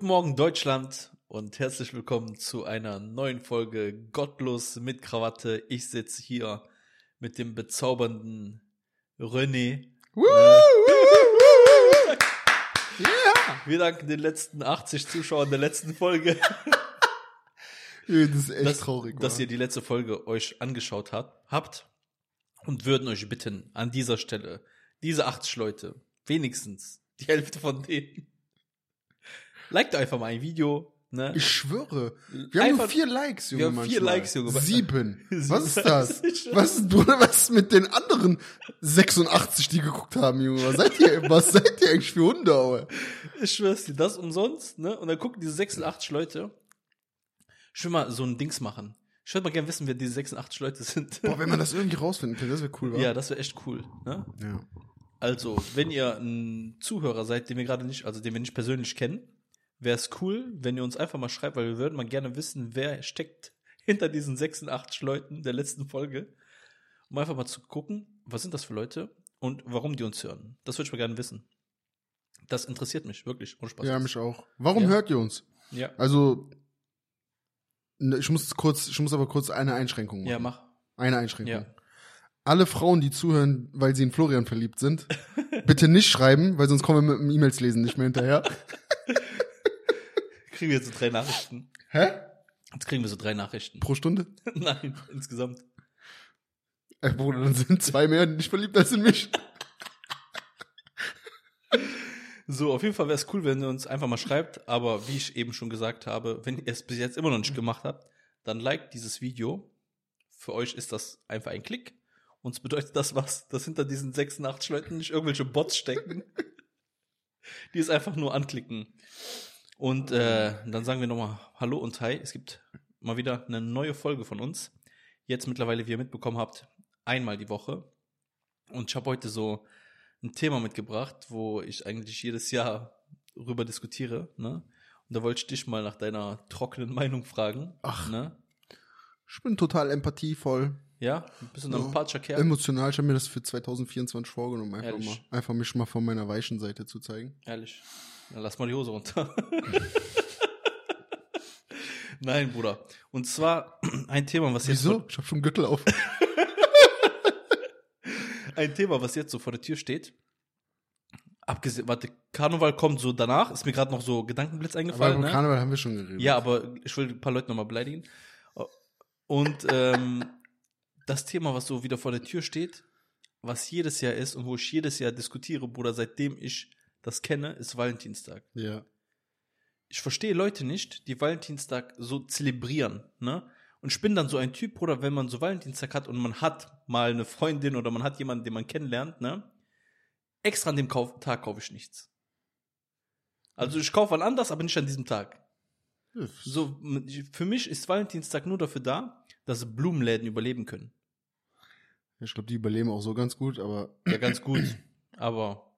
Guten Morgen Deutschland und herzlich willkommen zu einer neuen Folge Gottlos mit Krawatte. Ich sitze hier mit dem bezaubernden René. Woo, woo, Ja. Wir danken den letzten 80 Zuschauern der letzten Folge, Das ist echt dass, traurig. dass Mann. ihr die letzte Folge euch angeschaut hat, habt und würden euch bitten, an dieser Stelle, diese 80 Leute, wenigstens die Hälfte von denen, liked einfach mal ein Video, ne? ich schwöre. Wir haben Einfach- nur vier Likes, Junge. wir haben vier manchmal. Likes, Junge. Sieben. Was ist das? Was ist, Bruder, was ist mit den anderen 86, die geguckt haben, Junge? Was seid ihr, was seid ihr eigentlich für Hunde, Aue? Ich schwör's dir, das umsonst, ne? Und dann gucken diese 86 Leute. Ich will mal so ein Dings machen. Ich würde mal gerne wissen, wer diese 86 Leute sind. Boah, wenn man das irgendwie rausfinden könnte, das wäre cool, wa? ja, das wäre echt cool, ne? ja. Also, wenn ihr ein Zuhörer seid, den wir gerade nicht, also den wir nicht persönlich kennen, wäre es cool, wenn ihr uns einfach mal schreibt, weil wir würden mal gerne wissen, wer steckt hinter diesen 86 Leuten der letzten Folge. Um einfach mal zu gucken, was sind das für Leute und warum die uns hören. Das würde ich mal gerne wissen. Das interessiert mich, wirklich. Ohne Spaß. Ja, mich auch. Warum Ja. hört ihr uns? ja. Also, ne, ich muss kurz, ich muss aber kurz eine Einschränkung machen. ja, mach. Eine Einschränkung. Ja. Alle Frauen, die zuhören, weil sie in Florian verliebt sind, bitte nicht schreiben, weil sonst kommen wir mit dem E-Mails lesen nicht mehr hinterher. Kriegen wir so drei Nachrichten. Hä? Jetzt kriegen wir so drei Nachrichten. Pro Stunde? Nein, insgesamt. Ey, Bruder, dann sind zwei mehr nicht verliebt als in mich. So, auf jeden Fall wäre es cool, wenn ihr uns einfach mal schreibt. Aber wie ich eben schon gesagt habe, wenn ihr es bis jetzt immer noch nicht gemacht habt, dann liked dieses Video. Für euch ist das einfach ein Klick. Uns bedeutet das was, dass hinter diesen 86 Leuten nicht irgendwelche Bots stecken, die es einfach nur anklicken. Und äh, dann sagen wir nochmal Hallo und Hi. Es gibt mal wieder eine neue Folge von uns. Jetzt mittlerweile, wie ihr mitbekommen habt, einmal die Woche. Und ich habe heute so ein Thema mitgebracht, wo ich eigentlich jedes Jahr rüber diskutiere. Ne? Und da wollte ich dich mal nach deiner trockenen Meinung fragen. Ach. Ne? Ich bin total empathievoll, Ja, ein bisschen ein empathischer Kerl. emotional. Ich habe mir das für 2024 vorgenommen, einfach Ehrlich? mal, einfach mich mal von meiner weichen Seite zu zeigen. Ehrlich. Dann lass mal die Hose runter. Nein, Bruder. Und zwar ein Thema, was jetzt Wieso? Ich habe schon Gürtel auf. ein Thema, was jetzt so vor der Tür steht. Abgesehen, warte, Karneval kommt so danach, ist mir gerade noch so Gedankenblitz Aber eingefallen. vom ne? Karneval haben wir schon geredet. Ja, aber ich will ein paar Leute nochmal beleidigen. Und ähm, das Thema, was so wieder vor der Tür steht, was jedes Jahr ist und wo ich jedes Jahr diskutiere, Bruder, seitdem ich das kenne, ist Valentinstag. Ja. Ich verstehe Leute nicht, die Valentinstag so zelebrieren, ne? Und ich bin dann so ein Typ, Bruder, wenn man so Valentinstag hat und man hat mal eine Freundin oder man hat jemanden, den man kennenlernt, ne? Extra an dem Tag kaufe ich nichts. Also ich kaufe wann anders, aber nicht an diesem Tag. So, für mich ist Valentinstag nur dafür da, dass Blumenläden überleben können. Ich glaube, die überleben auch so ganz gut, aber Ja, ganz gut. Aber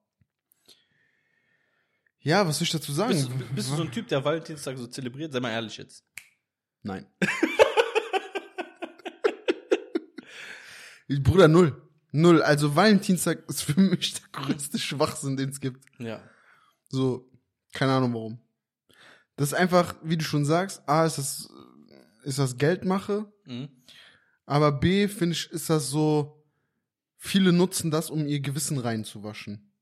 ja, was soll ich dazu sagen? bist, du- bist du so ein Typ, der Valentinstag so zelebriert? Sei mal ehrlich jetzt. Nein. Ich- Bruder, null. Null. Also Valentinstag ist für mich der größte Schwachsinn, den es gibt. Ja. So, keine Ahnung warum. Das ist einfach, wie du schon sagst, A, ist das, ist das Geldmache, Mhm. aber B, finde ich, ist das so, viele nutzen das, um ihr Gewissen reinzuwaschen.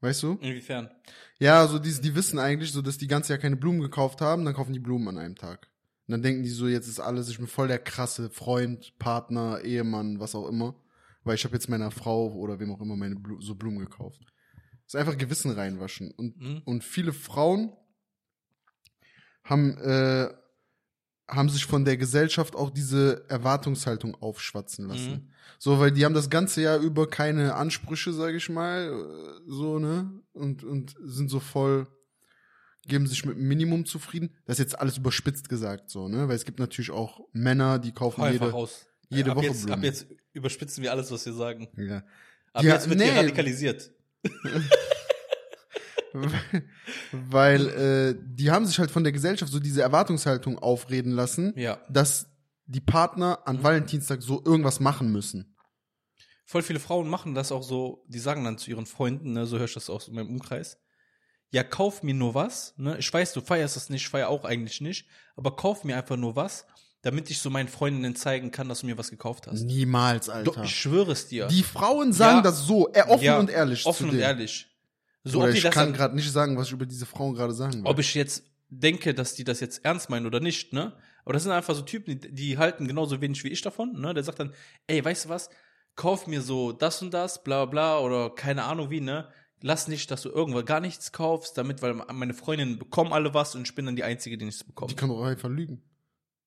Weißt du? Inwiefern? Ja, so die, die wissen eigentlich so, dass die ganze Jahr keine Blumen gekauft haben, dann kaufen die Blumen an einem Tag. Und dann denken die so, jetzt ist alles, ich bin voll der krasse Freund, Partner, Ehemann, was auch immer. Weil ich habe jetzt meiner Frau oder wem auch immer meine Blu so Blumen gekauft. Das ist einfach Gewissen reinwaschen. Und, Mhm. und viele Frauen haben, äh, haben sich von der Gesellschaft auch diese Erwartungshaltung aufschwatzen lassen. Mhm. So, weil die haben das ganze Jahr über keine Ansprüche, sage ich mal, äh, so, ne? Und, und sind so voll, geben sich mit Minimum zufrieden. Das ist jetzt alles überspitzt gesagt, so, ne? Weil es gibt natürlich auch Männer, die kaufen Hau jede, raus. jede ab Woche jetzt, Blumen. Ab jetzt überspitzen wir alles, was wir sagen. Ja. Ab Ja, jetzt wird nee. radikalisiert. weil äh, die haben sich halt von der Gesellschaft so diese Erwartungshaltung aufreden lassen, Ja. dass die Partner an Mhm. Valentinstag so irgendwas machen müssen. Voll viele Frauen machen das auch so, die sagen dann zu ihren Freunden, ne, so höre ich das auch so in meinem Umkreis. ja, kauf mir nur was, ne? Ich weiß, du feierst das nicht, ich feier auch eigentlich nicht, aber kauf mir einfach nur was, damit ich so meinen Freundinnen zeigen kann, dass du mir was gekauft hast. Niemals, Alter. Doch, ich schwöre es dir. Die Frauen sagen Ja. das so, äh, offen Ja, und ehrlich. Offen und denen. ehrlich. So, Oder ich kann gerade nicht sagen, was ich über diese Frauen gerade sagen will. ob ich jetzt denke, dass die das jetzt ernst meinen oder nicht, ne? Aber das sind einfach so Typen, die, die halten genauso wenig wie ich davon, ne? Der sagt dann, ey, weißt du was? Kauf mir so das und das, bla bla oder keine Ahnung wie, ne? Lass nicht, dass du irgendwann gar nichts kaufst, damit, weil meine Freundinnen bekommen alle was und ich bin dann die Einzige, die nichts bekommt. die kann doch einfach lügen.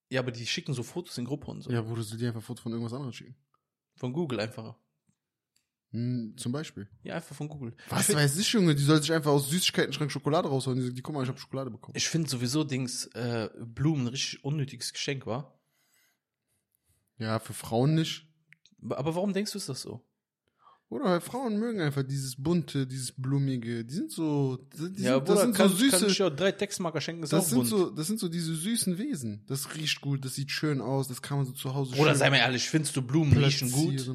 Ja, aber die schicken so Fotos in Gruppe und so. Ja, wo du dir einfach Foto von irgendwas anderes schicken. Von Google einfach. Hm, zum Beispiel. Ja, einfach von Google. Was ich weiß ich, Junge? Die soll sich einfach aus Süßigkeiten-Schrank Schokolade rausholen. Die sagt, die, guck mal, ich habe Schokolade bekommen. Ich finde sowieso Dings, äh, Blumen ein richtig unnötiges Geschenk, war. ja, für Frauen nicht. Aber warum denkst du, ist das so? Oder halt Frauen mögen einfach dieses bunte, dieses blumige. Die sind so, die ja, sind, das Bruder, sind kann, so süße. kann ich ja drei Textmarker schenken, ist das auch sind bunt. so, das sind so diese süßen Wesen. Das riecht gut, das sieht schön aus, das kann man so zu Hause schön sei mal ehrlich, findest du Blumen riechen gut?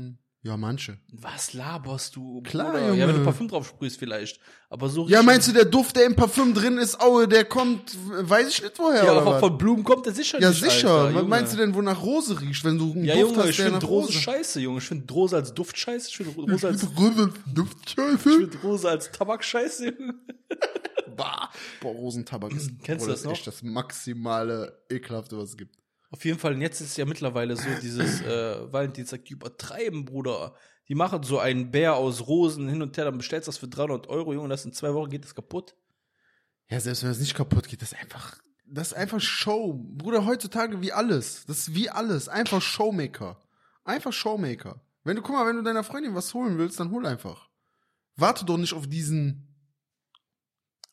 Ja, manche. Was laberst du? Klar, Bruder? Junge. Ja, wenn du Parfüm drauf sprühst vielleicht. Aber so Ja, meinst du, der Duft, der im Parfüm drin ist, aue, der kommt, weiß ich nicht woher, Ja, aber was? von Blumen kommt der sicher Ja, nicht, sicher. Alter, was Junge. meinst du denn, wo nach Rose riecht, wenn du einen Ja, Duft Junge, hast, ich der finde nach Rose Rose scheiße, Junge. Ich finde Rose als Duft scheiße. Ich finde Rose als, ich Rose, Duft, scheiße. finde Rose als Tabak scheiße, Junge. Bah. Boah, Rosentabak ist, Kennst du das ist noch? echt das maximale Ekelhafte, was es gibt. Auf jeden Fall, und jetzt ist ja mittlerweile so dieses äh, Valentinstag, die übertreiben, Bruder. Die machen so einen Bär aus Rosen hin und her, dann bestellst du das für 300 Euro, Junge, das in zwei Wochen geht das kaputt. Ja, selbst wenn es nicht kaputt geht, das ist einfach, das ist einfach Show. Bruder, heutzutage wie alles. Das ist wie alles. Einfach Showmaker. Einfach Showmaker. Wenn du, guck mal, wenn du deiner Freundin was holen willst, dann hol einfach. Warte doch nicht auf diesen.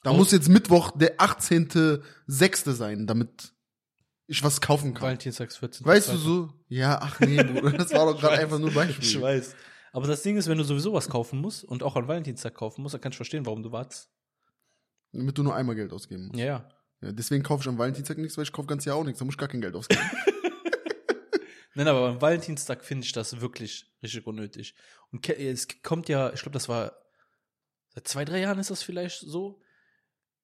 Da Oh. muss jetzt Mittwoch der 18.06. sein, damit ich was kaufen kann. Valentinstags 14. Weißt du so? Ja, ach nee, Bruder, das war doch gerade einfach nur Beispiel. Ich weiß. Aber das Ding ist, wenn du sowieso was kaufen musst und auch an Valentinstag kaufen musst, dann kann ich verstehen, warum du wartest. Damit du nur einmal Geld ausgeben musst. Ja, ja. Ja, deswegen kaufe ich am Valentinstag nichts, weil ich kaufe ganz Jahr auch nichts. Da muss ich gar kein Geld ausgeben. Nein, aber beim Valentinstag finde ich das wirklich richtig unnötig. Und es kommt ja, ich glaube, das war seit zwei, drei Jahren ist das vielleicht so.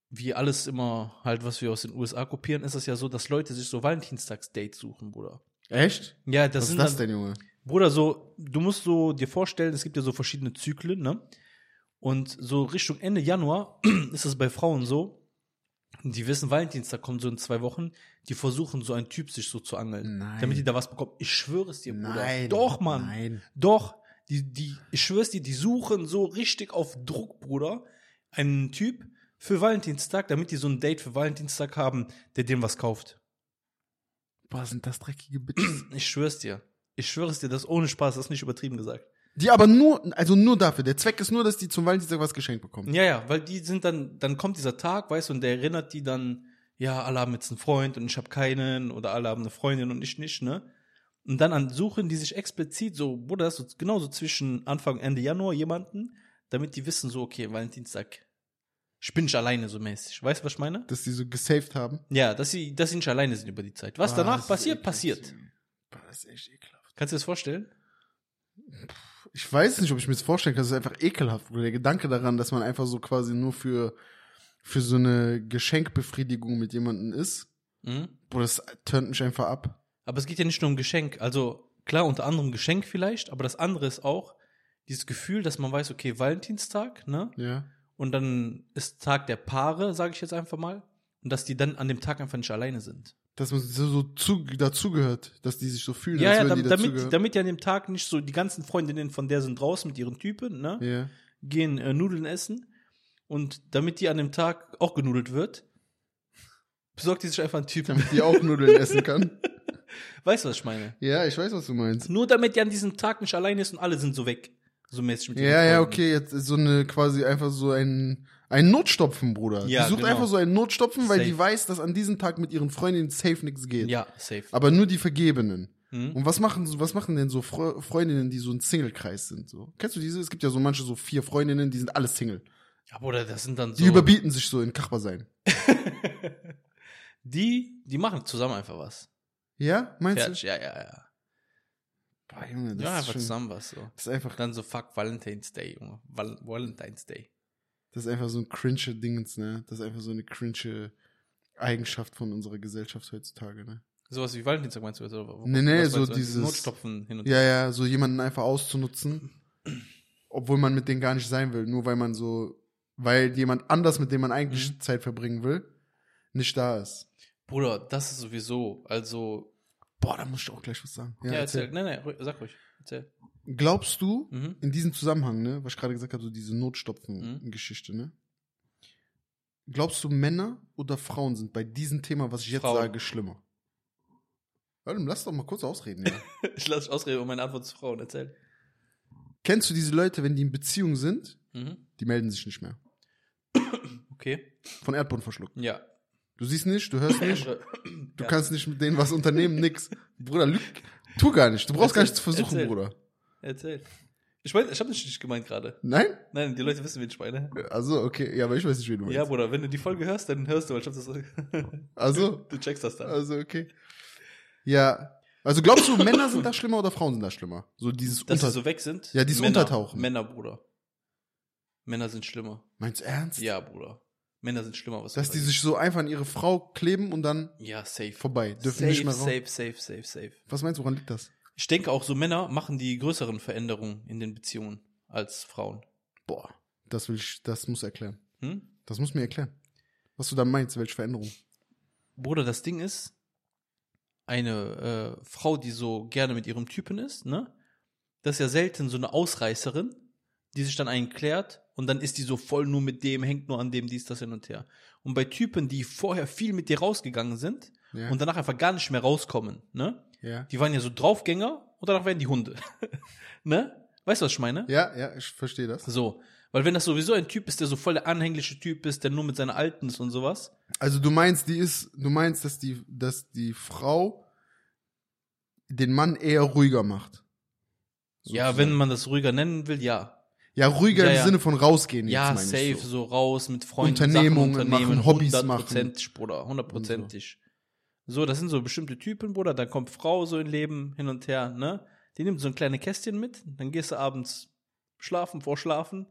Wie alles immer halt, was wir aus den USA kopieren, ist es ja so, dass Leute sich so Valentinstags-Dates suchen, Bruder. Echt? Ja, das was sind ist das dann, denn, Junge? Bruder, so, du musst so dir vorstellen, es gibt ja so verschiedene Zyklen, ne? Und so Richtung Ende Januar ist es bei Frauen so, die wissen, Valentinstag kommt so in zwei Wochen, die versuchen so einen Typ sich so zu angeln, Nein. damit die da was bekommen. Ich schwöre es dir, Bruder. Nein. Doch, Mann. Nein. Doch. Die, die, ich schwör's dir, die suchen so richtig auf Druck, Bruder, einen Typ für Valentinstag, damit die so ein Date für Valentinstag haben, der dem was kauft. Boah, sind das dreckige Bitches. Ich schwör's dir. Ich schwöre es dir, das ohne Spaß, das ist nicht übertrieben gesagt. Die aber nur, also nur dafür. Der Zweck ist nur, dass die zum Valentinstag was geschenkt bekommen. Ja, ja, weil die sind dann, dann kommt dieser Tag, weißt du, und der erinnert die dann, ja, alle haben jetzt einen Freund und ich habe keinen oder alle haben eine Freundin und ich nicht, ne? Und dann an, suchen die sich explizit so, Bruder, das ist so, genauso zwischen Anfang, Ende Januar jemanden, damit die wissen so, okay, Valentinstag, ich bin nicht alleine so mäßig. Weißt du, was ich meine? Dass die so gesaved haben. Ja, dass sie, dass sie nicht alleine sind über die Zeit. Was Ah, danach passiert, passiert. Boah, das ist echt ekelhaft. Kannst du dir das vorstellen? Ich weiß nicht, ob ich mir das vorstellen kann. Das ist einfach ekelhaft. Der Gedanke daran, dass man einfach so quasi nur für, für so eine Geschenkbefriedigung mit jemandem ist. Mhm. Boah, das turnt mich einfach ab. Aber es geht ja nicht nur um Geschenk. Also klar, unter anderem Geschenk vielleicht, aber das andere ist auch dieses Gefühl, dass man weiß, okay, Valentinstag, ne? Ja. Und dann ist Tag der Paare, sage ich jetzt einfach mal. Und dass die dann an dem Tag einfach nicht alleine sind. Dass man so, so zu, dazugehört, dass die sich so fühlen, Ja, ja, die damit, damit die an dem Tag nicht so, die ganzen Freundinnen von der sind draußen mit ihren Typen, ne? Ja. Gehen äh, Nudeln essen. Und damit die an dem Tag auch genudelt wird, besorgt die sich einfach einen Typen. Damit die auch Nudeln essen kann. Weißt du, was ich meine? Ja, ich weiß, was du meinst. Nur damit die an diesem Tag nicht alleine ist und alle sind so weg. So mäßig mit Ja, ja, okay, jetzt so eine quasi einfach so ein, ein Notstopfen, Bruder. Ja, die sucht genau. einfach so einen Notstopfen, weil Safe. die weiß, dass an diesem Tag mit ihren Freundinnen safe nichts geht. Ja, safe. Aber nur die Vergebenen. Mhm. Und was machen, was machen denn so Fre Freundinnen, die so ein Single-Kreis sind? So? Kennst du diese? Es gibt ja so manche so vier Freundinnen, die sind alle Single. Ja, Bruder, das sind dann so. Die überbieten sich so in Kachbar sein. die, die machen zusammen einfach was. Ja, meinst Fertig, ja, ja, ja. Boah, Junge, das Ja, ist einfach schon, zusammen was so. das ist einfach, Dann so fuck Valentine's Day, Junge. Val Valentine's Day. Das ist einfach so ein cringe Dingens, ne? Das ist einfach so eine cringe Eigenschaft von unserer Gesellschaft heutzutage, ne? Sowas wie Valentinstag meinst du jetzt? Oder? Nee, nee, so du? dieses- Notstopfen hin und Ja, ja, so jemanden einfach auszunutzen, obwohl man mit denen gar nicht sein will, nur weil man so, weil jemand anders, mit dem man eigentlich Mhm. Zeit verbringen will, nicht da ist. Bruder, das ist sowieso, also. Boah, da muss ich auch gleich was sagen. Ja, erzähl. Nee, nee, ru- sag ruhig. Erzähl. Glaubst du, Mhm. in diesem Zusammenhang, ne, was ich gerade gesagt habe, so diese Notstopfen-Geschichte, ne? Glaubst du, Männer oder Frauen sind bei diesem Thema, was ich jetzt Frauen. sage, schlimmer? Warte, lass doch mal kurz ausreden, ja. Ich lasse dich ausreden um meine Antwort zu Frauen. Erzähl. Kennst du diese Leute, wenn die in Beziehung sind, Mhm. die melden sich nicht mehr? Okay. Von Erdboden verschluckt. Ja. Du siehst nicht, du hörst nicht, Du du kannst nicht mit denen was unternehmen, nix. Bruder, lüg, tu gar nicht. Du brauchst gar nicht zu versuchen, Erzähl. Bruder. Erzähl. Ich meine, ich habe nicht gemeint gerade. Nein? Nein, die Leute wissen, wen ich meine. Also, okay, ja, aber ich weiß nicht, wen du Ja, meinst. Bruder, wenn du die Folge hörst, dann hörst du, weil ich hab das. Also, Du checkst das dann. also, okay. Ja. Also glaubst du, Männer sind da schlimmer oder Frauen sind da schlimmer? So dieses Dass sie Unter... so weg sind? Ja, dieses Männer, Untertauchen. Männer, Bruder. Männer sind schlimmer. Meinst du ernst? Ja, Bruder. Männer sind schlimmer, was Dass das die sich so einfach an ihre Frau kleben und dann Ja, safe. vorbei. Dürfen safe, nicht mehr raus. safe, safe, safe, safe. Was meinst du, woran liegt das? Ich denke auch, so Männer machen die größeren Veränderungen in den Beziehungen als Frauen. Boah, das will ich, das muss erklären. Hm? Das muss mir erklären. Was du da meinst, welche Veränderung? Bruder, das Ding ist, eine äh, Frau, die so gerne mit ihrem Typen ist, ne? Das ist ja selten so eine Ausreißerin, die sich dann einen klärt und dann ist die so voll nur mit dem, hängt nur an dem, dies, das hin und her. Und bei Typen, die vorher viel mit dir rausgegangen sind Ja. und danach einfach gar nicht mehr rauskommen, ne? ja. Die waren ja so Draufgänger und danach werden die Hunde. ne? Weißt du, was ich meine? Ja, ja, ich verstehe das. So. Weil wenn das sowieso ein Typ ist, der so voll der anhängliche Typ ist, der nur mit seiner Alten ist und sowas, Also du meinst, die ist, du meinst, dass die, dass die Frau den Mann eher ruhiger macht. ja, Sozusagen. wenn man das ruhiger nennen will, ja. Ja, ruhiger Ja, im ja. Sinne von rausgehen. Ja, jetzt safe, so. so. raus mit Freunden, Unternehmungen Sachen unternehmen, machen, Hobbys machen. hundertprozentig, Bruder, hundertprozentig. So. das sind so bestimmte Typen, Bruder, da kommt Frau so in Leben hin und her, ne? Die nimmt so ein kleines Kästchen mit, dann gehst du abends schlafen, vor Schlafen.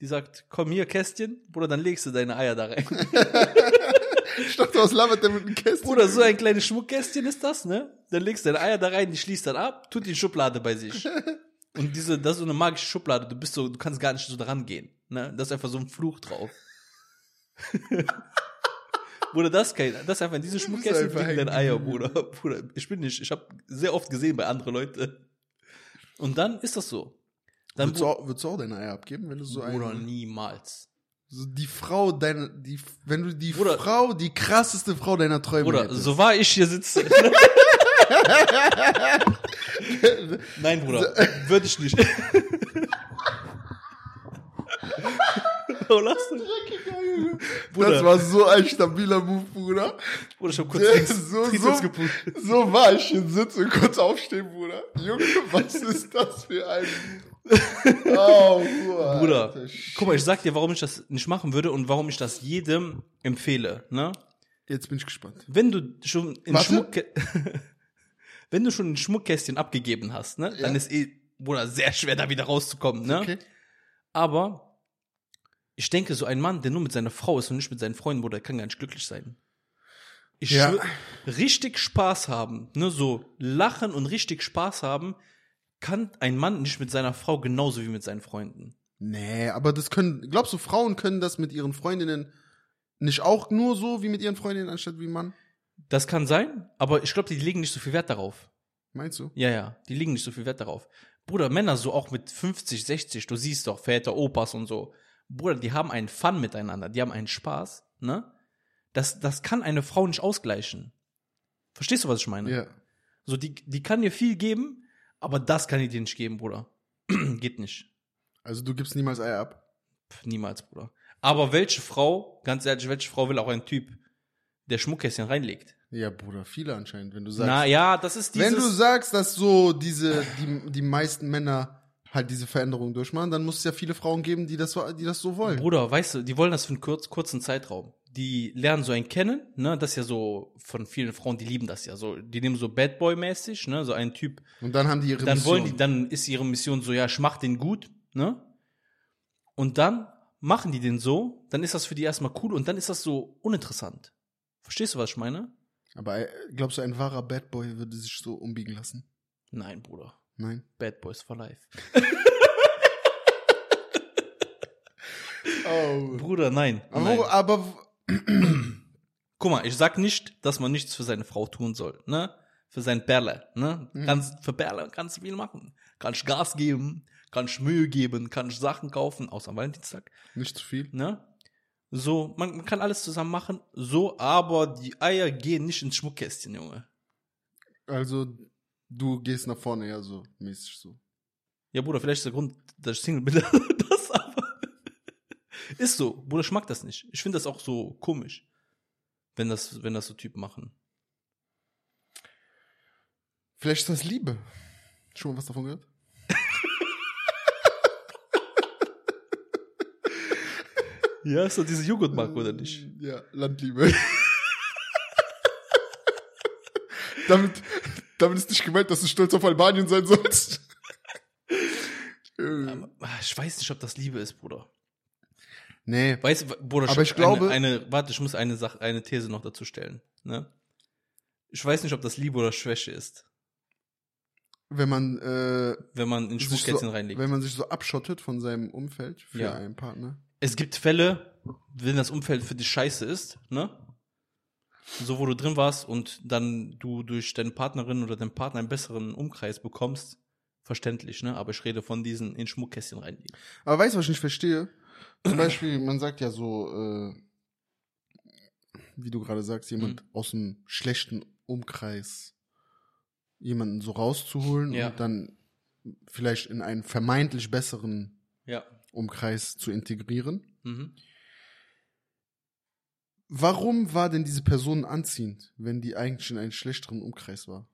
Die sagt, komm hier, Kästchen, Bruder, dann legst du deine Eier da rein. Ich dachte, was labert der mit dem Kästchen? Bruder, so ein kleines Schmuckkästchen ist das, ne? Dann legst du deine Eier da rein, die schließt dann ab, tut die Schublade bei sich. Und diese, das ist so eine magische Schublade, du bist so, du kannst gar nicht so dran gehen, ne? Das ist einfach so ein Fluch drauf. Bruder, das kein, das ist einfach in diese Schmuckkästchen liegen deine Eier. Bruder. Bruder, ich bin nicht, ich habe sehr oft gesehen bei anderen Leuten. Und dann ist das so. Dann, Würdest du, auch, würdest du auch deine Eier abgeben, wenn du so Bruder, eine, niemals. so die Frau deine, die, wenn du die Bruder. Frau, die krasseste Frau deiner Träume Bruder, hättest. so wahr ich hier sitze. Nein, Bruder, würde ich nicht. oh, lass dich. Bruder. das war so ein stabiler Move, Bruder. Bruder, ich hab kurz links so, so, gepusht. so war ich in Sitze und kurz aufstehen, Bruder. Junge, was ist das für ein Oh, Bruder. Bruder, guck mal, ich sag dir, warum ich das nicht machen würde und warum ich das jedem empfehle, ne? Jetzt bin ich gespannt. Wenn du schon in Warte. Schmuck, wenn du schon ein Schmuckkästchen abgegeben hast, ne? Dann Ja. ist eh, Bruder, sehr schwer da wieder rauszukommen, ne? Okay. Aber ich denke, so ein Mann, der nur mit seiner Frau ist und nicht mit seinen Freunden, Bruder, der kann gar nicht glücklich sein. Ich Ja. richtig Spaß haben, ne, so lachen und richtig Spaß haben, kann ein Mann nicht mit seiner Frau genauso wie mit seinen Freunden. Nee, aber das können, glaubst du, Frauen können das mit ihren Freundinnen nicht auch nur so wie mit ihren Freundinnen anstatt wie Mann? Das kann sein, aber ich glaube, die legen nicht so viel Wert darauf. Meinst du? Ja, ja, die legen nicht so viel Wert darauf. Bruder, Männer so auch mit 50, 60, du siehst doch, Väter, Opas und so. Bruder, die haben einen Fun miteinander, die haben einen Spaß, ne? Das, das kann eine Frau nicht ausgleichen. Verstehst du, was ich meine? Ja. So, die, die kann dir viel geben, aber das kann die dir nicht geben, Bruder. Geht nicht. Also du gibst niemals Eier ab. Pff, niemals, Bruder. Aber welche Frau, ganz ehrlich, welche Frau will auch ein Typ, der Schmuckkästchen reinlegt? Ja, Bruder, viele anscheinend, wenn du sagst. Na ja, das ist dieses... wenn du sagst, dass so diese, die, die meisten Männer halt diese Veränderung durchmachen, dann muss es ja viele Frauen geben, die das, so- die das so wollen. Bruder, weißt du, die wollen das für einen kurz, kurzen Zeitraum. Die lernen so einen kennen, ne, das ist ja so von vielen Frauen, die lieben das ja so. Die nehmen so Bad Boy mäßig, ne, so einen Typ. Und dann haben die ihre Dann Mission. wollen die, dann ist ihre Mission so, ja, ich mach den gut, ne? Und dann machen die den so, dann ist das für die erstmal cool und dann ist das so uninteressant. Verstehst du, was ich meine? Aber äh, glaubst du, ein wahrer Bad Boy würde sich so umbiegen lassen? Nein, Bruder. Nein. Bad Boys for Life. Oh. Bruder, nein. Aber, nein. aber Guck mal, ich sag nicht, dass man nichts für seine Frau tun soll, ne? Für sein Berle, ne? Mhm. Kannst, für Berle kannst du viel machen. Kannst Gas geben, kannst Mühe geben, kannst Sachen kaufen, außer am Valentinstag, nicht zu viel. ne? So, man, man kann alles zusammen machen, so, aber die Eier gehen nicht ins Schmuckkästchen, Junge. Also, du gehst nach vorne, ja, so mäßig so. Ja, Bruder, vielleicht ist der Grund, dass ich Single bin, das aber. Ist so, Bruder, ich mag das nicht. Ich finde das auch so komisch, wenn das, wenn das so Typen machen. Vielleicht ist das Liebe. Schon mal was davon gehört? Ja, ist doch diese Joghurtmarke, oder nicht? Ja, Landliebe. damit, damit ist nicht gemeint, dass du stolz auf Albanien sein sollst. Äh, Aber, ah, ich weiß nicht, ob das Liebe ist, Bruder. nee, Weißt du, Bruder, Aber ich glaube- eine, eine, warte, ich muss eine Sache, eine These noch dazu stellen, ne? Ich weiß nicht, ob das Liebe oder Schwäche ist, wenn man, äh, wenn man in sich Schmuckkästchen so, reinlegt. wenn man sich so abschottet von seinem Umfeld für Ja. einen Partner. Es gibt Fälle, wenn das Umfeld für dich scheiße ist, ne? So, wo du drin warst und dann du durch deine Partnerin oder deinen Partner einen besseren Umkreis bekommst, verständlich, ne? Aber ich rede von diesen in Schmuckkästchen reinlegen. Aber weißt du, was ich nicht verstehe? Zum Beispiel, man sagt ja so, äh, wie du gerade sagst, jemand Mhm. aus einem schlechten Umkreis jemanden so rauszuholen Ja. und dann vielleicht in einen vermeintlich besseren Ja. Umkreis zu integrieren. Mhm. Warum war denn diese Person anziehend, wenn die eigentlich in einem schlechteren Umkreis war?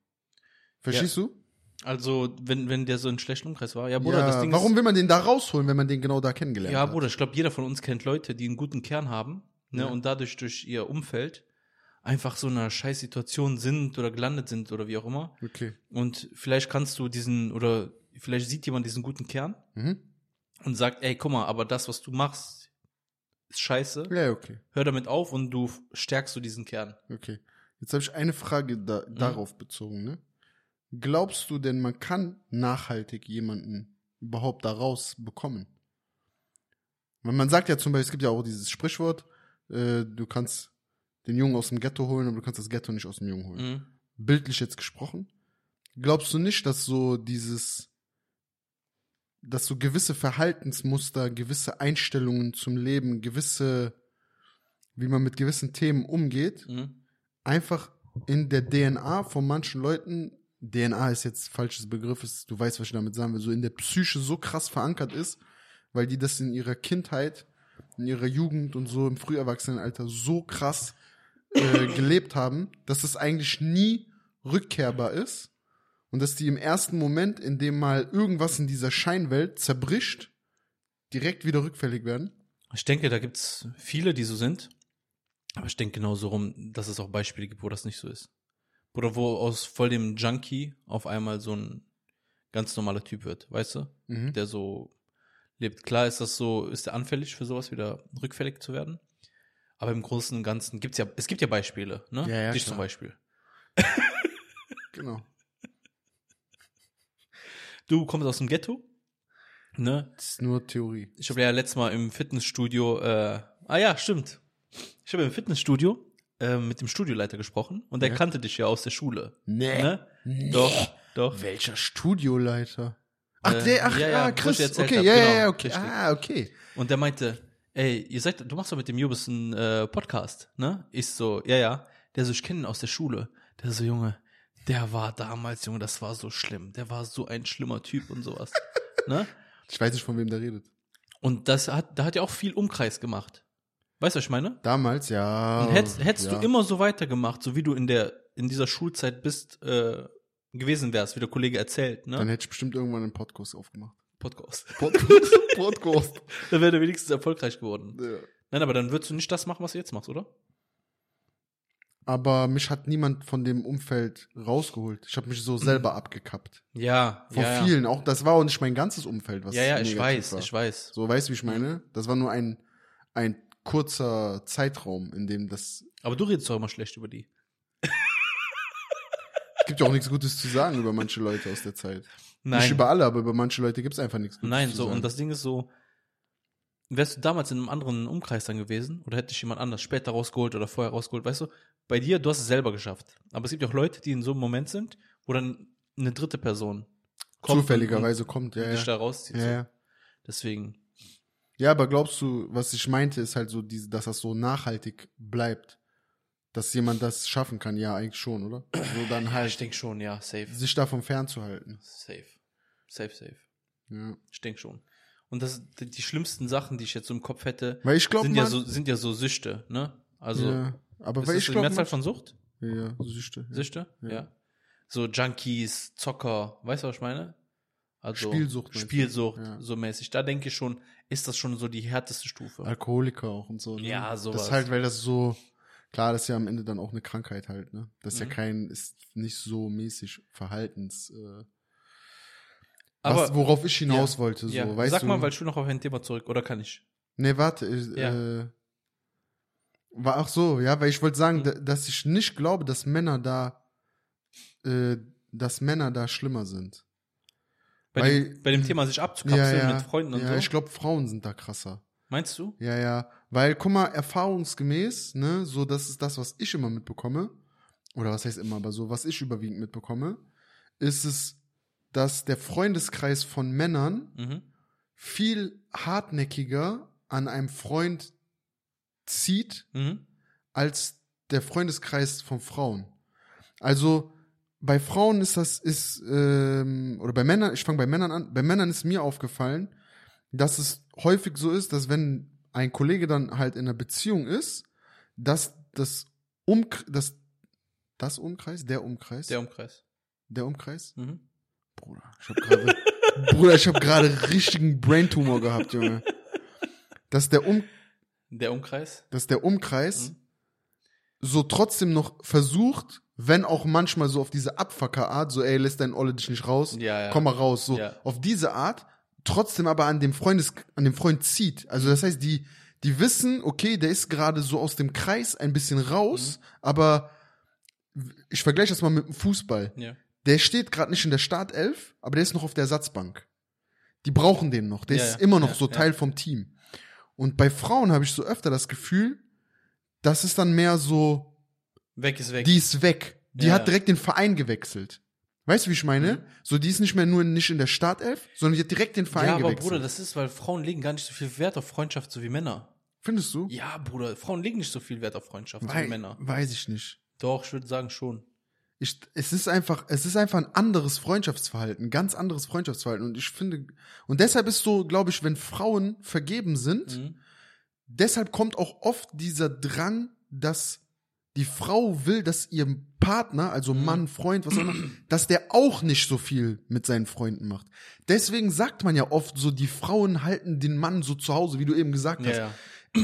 Verstehst du? Also, wenn, wenn der so einen schlechten Umkreis war, ja, Bruder, ja, das Ding warum ist, will man den da rausholen, wenn man den genau da kennengelernt Ja, hat? Bruder, ich glaube, jeder von uns kennt Leute, die einen guten Kern haben, ne, Ja. und dadurch durch ihr Umfeld einfach so in einer Scheißsituation sind oder gelandet sind oder wie auch immer. Okay. Und vielleicht kannst du diesen, oder vielleicht sieht jemand diesen guten Kern Mhm. Und sagt, ey, guck mal, aber das, was du machst, ist scheiße. Ja, okay. Hör damit auf und du stärkst so diesen Kern. Okay. Jetzt habe ich eine Frage da, darauf bezogen, ne? Glaubst du denn, man kann nachhaltig jemanden überhaupt da rausbekommen? Weil man sagt ja zum Beispiel, es gibt ja auch dieses Sprichwort, äh, du kannst den Jungen aus dem Ghetto holen, aber du kannst das Ghetto nicht aus dem Jungen holen. Mhm. Bildlich jetzt gesprochen. Glaubst du nicht, dass so dieses, dass so gewisse Verhaltensmuster, gewisse Einstellungen zum Leben, gewisse, wie man mit gewissen Themen umgeht, Mhm. einfach in der DNA von manchen Leuten, DNA ist jetzt falsches Begriff, ist, du weißt, was ich damit sagen will, so in der Psyche so krass verankert ist, weil die das in ihrer Kindheit, in ihrer Jugend und so im Früherwachsenenalter so krass äh, gelebt haben, dass es eigentlich nie rückkehrbar ist und dass die im ersten Moment, in dem mal irgendwas in dieser Scheinwelt zerbricht, direkt wieder rückfällig werden. Ich denke, da gibt's viele, die so sind. Aber ich denke genauso rum, dass es auch Beispiele gibt, wo das nicht so ist. Oder wo aus voll dem Junkie auf einmal so ein ganz normaler Typ wird, weißt du? Mhm. Der so lebt. Klar ist das so, ist der anfällig für sowas wieder rückfällig zu werden. Aber im Großen und Ganzen gibt's ja, es gibt ja Beispiele, ne? Ja, ja, Dich klar. zum Beispiel. Genau. Du kommst aus dem Ghetto, ne? Das ist nur Theorie. Ich habe ja letztes Mal im Fitnessstudio, äh, ah ja, stimmt. Ich habe im Fitnessstudio äh, mit dem Studioleiter gesprochen und der Ja. kannte dich ja aus der Schule. Nee. Ne? Nee. Doch, doch. Welcher Studioleiter? Ach, Äh, der, ach, ja, ja, ah, Chris. Okay, hab, ja, ja, genau, ja, okay. richtig. Ah, okay. Und der meinte, ey, ihr seid, du machst doch mit dem Jubis einen äh, Podcast, ne? Ich so, ja, ja. Der so, ich kenne ihn aus der Schule. Der so, Junge, der war damals, Junge, das war so schlimm. Der war so ein schlimmer Typ und sowas. ne? Ich weiß nicht, von wem der redet. Und das hat, da hat er auch viel Umkreis gemacht. Weißt du, was ich meine? Damals, ja. Und hättest, hättest ja. du immer so weitergemacht, so wie du in der in dieser Schulzeit bist äh, gewesen wärst, wie der Kollege erzählt, ne? Dann hätte ich bestimmt irgendwann einen Podcast aufgemacht. Podcast. Podcast? Podcast. dann wäre der wenigstens erfolgreich geworden. Ja. Nein, aber dann würdest du nicht das machen, was du jetzt machst, oder? Aber mich hat niemand von dem Umfeld rausgeholt. Ich habe mich so selber abgekappt. Ja, Von ja, vielen. Auch das war auch nicht mein ganzes Umfeld, was Ja, ja, ich weiß, war. ich weiß. So, weißt du, wie ich meine? Das war nur ein, ein kurzer Zeitraum, in dem das. Aber du redest doch immer schlecht über die. Es gibt ja auch nichts Gutes zu sagen über manche Leute aus der Zeit. Nicht Nein, über alle, aber über manche Leute gibt's einfach nichts Gutes nein, zu so, sagen. und das Ding ist so, wärst du damals in einem anderen Umkreis dann gewesen, oder hätte dich jemand anders später rausgeholt oder vorher rausgeholt, weißt du, bei dir, du hast es selber geschafft. Aber es gibt ja auch Leute, die in so einem Moment sind, wo dann eine dritte Person kommt Zufälligerweise kommt, ja. und dich Ja. da rauszieht. Ja, so. ja. Deswegen, ja, aber glaubst du, was ich meinte, ist halt so, diese, dass das so nachhaltig bleibt? Dass jemand das schaffen kann? Ja, eigentlich schon, oder? So dann ich halt, denke schon, ja, safe. sich davon fernzuhalten. Safe. Safe, safe. Ja. Ich denke schon. Und das die, die schlimmsten Sachen, die ich jetzt so im Kopf hätte, Weil ich glaube, sind man, ja so sind ja so Süchte, ne? Also ja, aber ist weil das ich die glaube, Mehrzahl von Sucht? ja, Süchte. Ja. Süchte? Ja. Ja. So Junkies, Zocker, weißt du, was ich meine? Also Spielsucht? Spielsucht, Ja. so mäßig. Da denke ich schon, ist das schon so die härteste Stufe. Alkoholiker auch und so. Ne? Ja, Das sowas. ist halt, weil das so, klar, das ist ja am Ende dann auch eine Krankheit halt, ne? Das ist Mhm. ja kein, ist nicht so mäßig Verhaltens, äh, Aber was, worauf ich hinaus ja, wollte, so, ja. weißt sag du? mal, weil ich will noch auf ein Thema zurück, oder kann ich? Nee, warte, ich, Ja. äh, war auch so, ja, weil ich wollte sagen, Mhm. da, dass ich nicht glaube, dass Männer da, äh, dass Männer da schlimmer sind. Bei, Weil- dem, bei dem Thema sich abzukapseln mit Freunden und ja, so. ich glaube, Frauen sind da krasser. Meinst du? Ja, ja. Weil, guck mal, erfahrungsgemäß, ne, so, das ist das, was ich immer mitbekomme, oder was heißt immer, aber so, was ich überwiegend mitbekomme, ist es, dass der Freundeskreis von Männern Mhm. viel hartnäckiger an einem Freund zieht, Mhm. als der Freundeskreis von Frauen. Also, bei Frauen ist das, ist, ähm, oder bei Männern, ich fange bei Männern an, bei Männern ist mir aufgefallen, dass es häufig so ist, dass wenn ein Kollege dann halt in einer Beziehung ist, dass das um das das Umkreis, der Umkreis, Der Umkreis. der Umkreis, Mhm. Bruder, ich habe gerade Bruder, ich habe gerade richtigen Braintumor gehabt, Junge. Dass der um Der Umkreis? dass der Umkreis Mhm. so trotzdem noch versucht, wenn auch manchmal so auf diese Abfucker-Art, so ey, lässt dein Olle dich nicht raus, Ja, ja. komm mal raus, so Ja. auf diese Art, trotzdem aber an dem Freundes, an dem Freund zieht. Also das heißt, die, die wissen, okay, der ist gerade so aus dem Kreis ein bisschen raus, aber ich vergleiche das mal mit dem Fußball. Ja. Der steht gerade nicht in der Startelf, aber der ist noch auf der Ersatzbank. Die brauchen den noch. Der Ja, ist ja. immer noch so. Teil vom Team. Und bei Frauen habe ich so öfter das Gefühl, das ist dann mehr so, Weg ist weg. die ist weg. Die Ja, hat direkt den Verein gewechselt. Weißt du, wie ich meine? Mhm. So, die ist nicht mehr nur nicht in der Startelf, sondern die hat direkt den Verein ja, aber gewechselt. Bruder, das ist, weil Frauen legen gar nicht so viel Wert auf Freundschaft so wie Männer. Findest du? Ja, Bruder, Frauen legen nicht so viel Wert auf Freundschaft so wie Männer. weiß ich nicht. Doch, ich würde sagen schon. Ich, es ist einfach, es ist einfach ein anderes Freundschaftsverhalten, ganz anderes Freundschaftsverhalten. Und ich finde, und deshalb ist so, glaube ich, wenn Frauen vergeben sind, Mhm. deshalb kommt auch oft dieser Drang, dass die Frau will, dass ihr Partner, also Mhm. Mann, Freund, was auch immer, dass der auch nicht so viel mit seinen Freunden macht. Deswegen sagt man ja oft so, die Frauen halten den Mann so zu Hause, wie du eben gesagt Ja, hast. ja.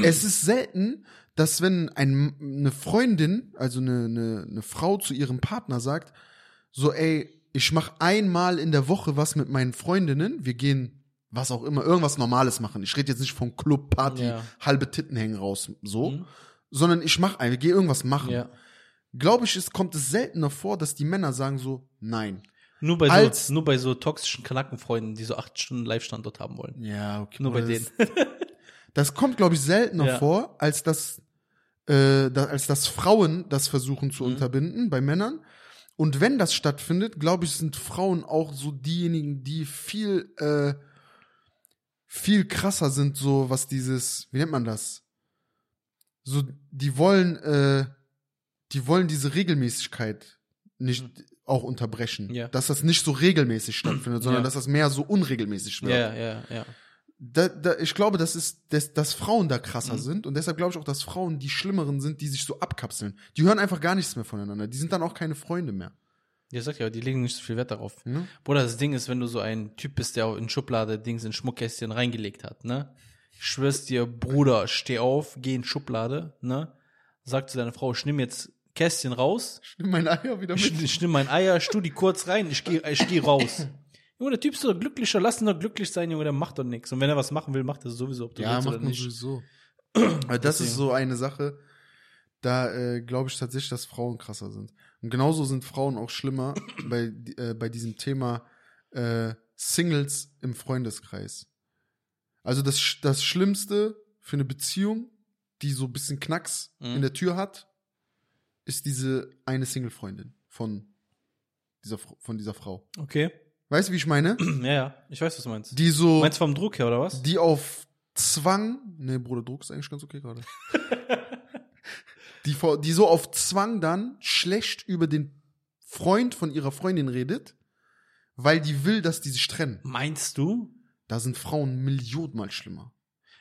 Es ist selten, dass wenn ein, eine Freundin, also eine, eine, eine Frau zu ihrem Partner sagt, so ey, ich mach einmal in der Woche was mit meinen Freundinnen, wir gehen was auch immer, irgendwas Normales machen. Ich rede jetzt nicht von Club, Party, Ja. halbe Titten hängen raus, so, Mhm. sondern ich mach ein, wir gehen irgendwas machen. ja. Glaube ich, es kommt es seltener vor, dass die Männer sagen so, nein. Nur bei, Als- so, nur bei so toxischen Knackenfreunden, die so acht Stunden Live-Standort haben wollen. Ja, okay. Nur bei denen. das, kommt, glaube ich, seltener Ja. vor, als dass, äh, da, als dass Frauen das versuchen zu Mhm. unterbinden bei Männern. Und wenn das stattfindet, glaube ich, sind Frauen auch so diejenigen, die viel, äh, viel krasser sind, so was dieses, wie nennt man das? So, die wollen, äh, die wollen diese Regelmäßigkeit nicht auch unterbrechen. Mhm. Ja. Dass das nicht so regelmäßig stattfindet, sondern Ja. dass das mehr so unregelmäßig wird Ja, ja, ja. Da, da, ich glaube, das ist, dass, dass Frauen da krasser Mhm. sind und deshalb glaube ich auch, dass Frauen die schlimmeren sind, die sich so abkapseln. Die hören einfach gar nichts mehr voneinander. Die sind dann auch keine Freunde mehr. Ja, sag ja, die legen nicht so viel Wert darauf. Ne? Bruder, das Ding ist, wenn du so ein Typ bist, der in Schublade Dings in Schmuckkästchen reingelegt hat, ne? Ich schwör's dir, Bruder, steh auf, geh in Schublade, ne? Sag zu deiner Frau, ich nehm jetzt Kästchen raus, Ich nehm meine Eier wieder mit. ich, ich nehme mein Eier, stu die kurz rein, ich gehe ich geh raus. Junge, der Typ ist doch glücklicher, lass ihn doch glücklich sein, Junge, der macht doch nichts. Und wenn er was machen will, macht er es sowieso, ob du Ja, willst macht oder nicht. sowieso. Das ist Deswegen. so eine Sache, da äh, glaube ich tatsächlich, dass Frauen krasser sind. Und genauso sind Frauen auch schlimmer bei, äh, bei diesem Thema äh, Singles im Freundeskreis. Also das, das Schlimmste für eine Beziehung, die so ein bisschen Knacks Mhm. in der Tür hat, ist diese eine Single-Freundin von dieser, von dieser Frau. Okay. Weißt du, wie ich meine? Ja, ja, ich weiß, was du meinst. Die so, Meinst du vom Druck her, oder was? die auf Zwang, nee, Bruder, Druck ist eigentlich ganz okay gerade. die, vor- die so auf Zwang dann schlecht über den Freund von ihrer Freundin redet, weil die will, dass die sich trennen. Meinst du? Da sind Frauen millionenmal schlimmer.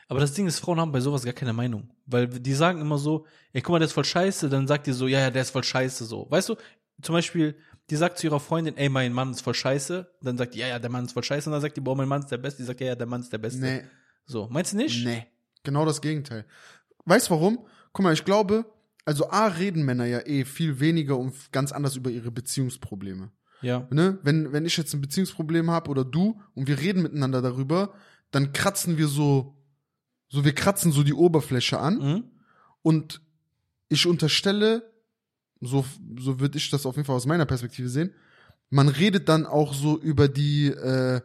Aber das Ding ist, Frauen haben bei sowas gar keine Meinung. Weil die sagen immer so, ey, guck mal, der ist voll scheiße, dann sagt die so, ja, ja, der ist voll scheiße, so. Weißt du, zum Beispiel, die sagt zu ihrer Freundin, ey, mein Mann ist voll scheiße, dann sagt die, ja, ja, der Mann ist voll scheiße, und dann sagt die, boah, mein Mann ist der Beste, die sagt, ja, ja, der Mann ist der Beste. Nee, So, meinst du nicht? nee. Genau das Gegenteil. Weißt du warum? Guck mal, ich glaube, also A reden Männer ja eh viel weniger und ganz anders über ihre Beziehungsprobleme. Ja. ne, wenn, wenn ich jetzt ein Beziehungsproblem habe oder du und wir reden miteinander darüber, dann kratzen wir so, so wir kratzen so die Oberfläche an Mhm. und ich unterstelle, so, so würde ich das auf jeden Fall aus meiner Perspektive sehen, man redet dann auch so über die, äh,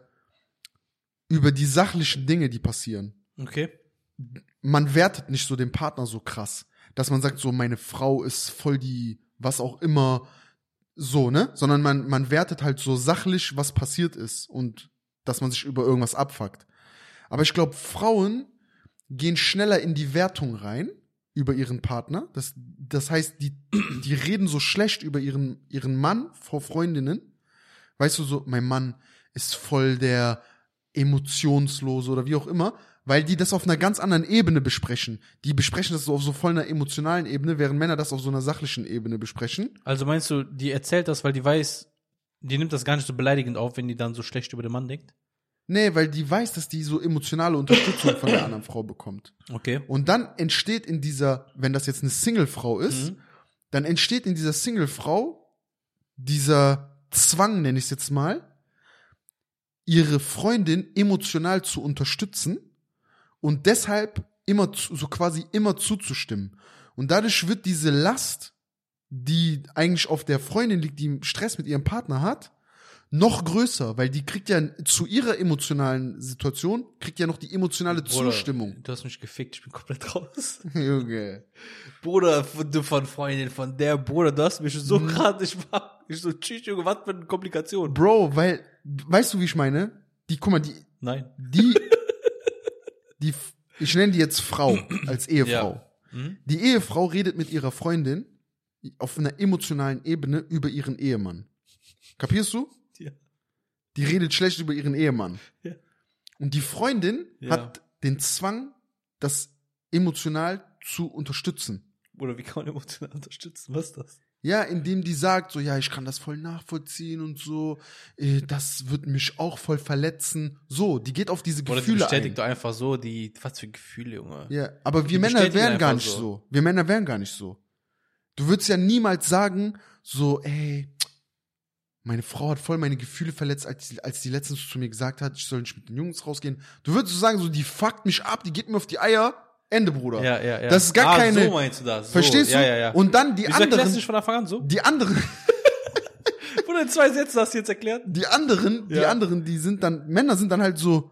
über die sachlichen Dinge, die passieren. Okay. Man wertet nicht so den Partner so krass, dass man sagt, so meine Frau ist voll die, was auch immer, so, ne? Sondern man, man wertet halt so sachlich, was passiert ist und dass man sich über irgendwas abfuckt. Aber ich glaube, Frauen gehen schneller in die Wertung rein über ihren Partner. Das, das heißt, die, die reden so schlecht über ihren, ihren Mann vor Freundinnen. Weißt du, so, mein Mann ist voll der emotionslose oder wie auch immer, weil die das auf einer ganz anderen Ebene besprechen. Die besprechen das so auf so voll einer emotionalen Ebene, während Männer das auf so einer sachlichen Ebene besprechen. Also meinst du, die erzählt das, weil die weiß, die nimmt das gar nicht so beleidigend auf, wenn die dann so schlecht über den Mann denkt? Nee, weil die weiß, dass die so emotionale Unterstützung von der anderen Frau bekommt. Okay. Und dann entsteht in dieser, wenn das jetzt eine Single-Frau ist, Mhm. dann entsteht in dieser Single-Frau dieser Zwang, nenne ich es jetzt mal, ihre Freundin emotional zu unterstützen und deshalb immer zu, so quasi immer zuzustimmen. Und dadurch wird diese Last, die eigentlich auf der Freundin liegt, die Stress mit ihrem Partner hat, noch größer, weil die kriegt ja zu ihrer emotionalen Situation, kriegt ja noch die emotionale Bruder, Zustimmung. Du hast mich gefickt, ich bin komplett raus. Junge. Bruder, von, du von Freundin, von der, Bruder, du hast mich so Mhm. gerade, ich war, ich so, tschüss, Junge, was für eine Komplikation. Bro, weil, weißt du, wie ich meine? Die, guck mal, die, Nein. die, die, ich nenne die jetzt Frau als Ehefrau. Ja. Mhm. Die Ehefrau redet mit ihrer Freundin auf einer emotionalen Ebene über ihren Ehemann. Kapierst du? Die redet schlecht über ihren Ehemann. Ja. Und die Freundin Ja. hat den Zwang, das emotional zu unterstützen. Bruder, wie kann man emotional unterstützen? Was ist das? Ja, indem die sagt, so, ja, ich kann das voll nachvollziehen und so, äh, das wird mich auch voll verletzen. So, die geht auf diese Oder die Gefühle bestätigt ein. doch einfach so die, was für Gefühle, Junge. Ja, aber wir Die Männer bestätigen wären gar nicht so. so. Wir Männer wären gar nicht so. Du würdest ja niemals sagen, so, ey, meine Frau hat voll meine Gefühle verletzt, als, die- als die letztens zu mir gesagt hat, ich soll nicht mit den Jungs rausgehen. Du würdest so sagen, so, die fuckt mich ab, die geht mir auf die Eier, Ende, Bruder. Ja, ja, ja. Das ist gar ah, keine- so meinst du das. Verstehst so. du? Ja, ja, ja. Und dann die Wieso anderen, nicht von Anfang an so? die anderen, Bruder, in zwei Sätzen hast du jetzt erklärt? die anderen, die Ja. anderen, die sind dann, Männer sind dann halt so,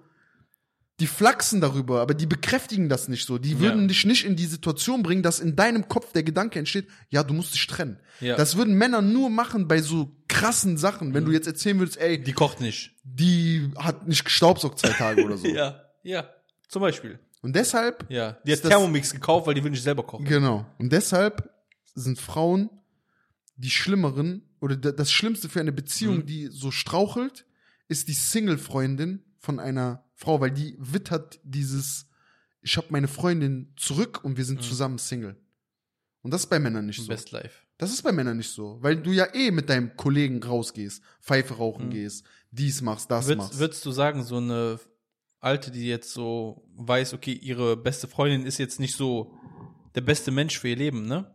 die flachsen darüber, aber die bekräftigen das nicht so. Die würden Ja. dich nicht in die Situation bringen, dass in deinem Kopf der Gedanke entsteht, ja, du musst dich trennen. Ja. Das würden Männer nur machen bei so krassen Sachen. Wenn du jetzt erzählen würdest, ey, Die kocht nicht. die hat nicht gestaubsaugt zwei Tage oder so. Ja, ja. Zum Beispiel. Und deshalb, Ja. Die hat das- Thermomix gekauft, weil die will nicht selber kochen. genau. Und deshalb sind Frauen die schlimmeren oder da- das Schlimmste für eine Beziehung, Mhm. die so strauchelt, ist die Single-Freundin von einer Frau, weil die wittert dieses, ich habe meine Freundin zurück und wir sind Mhm. zusammen Single. Und das ist bei Männern nicht so. Best Life. Das ist bei Männern nicht so, weil du ja eh mit deinem Kollegen rausgehst, Pfeife rauchen Mhm. gehst, dies machst, das Würd, machst. würdest du sagen, so eine Alte, die jetzt so weiß, okay, ihre beste Freundin ist jetzt nicht so der beste Mensch für ihr Leben, ne?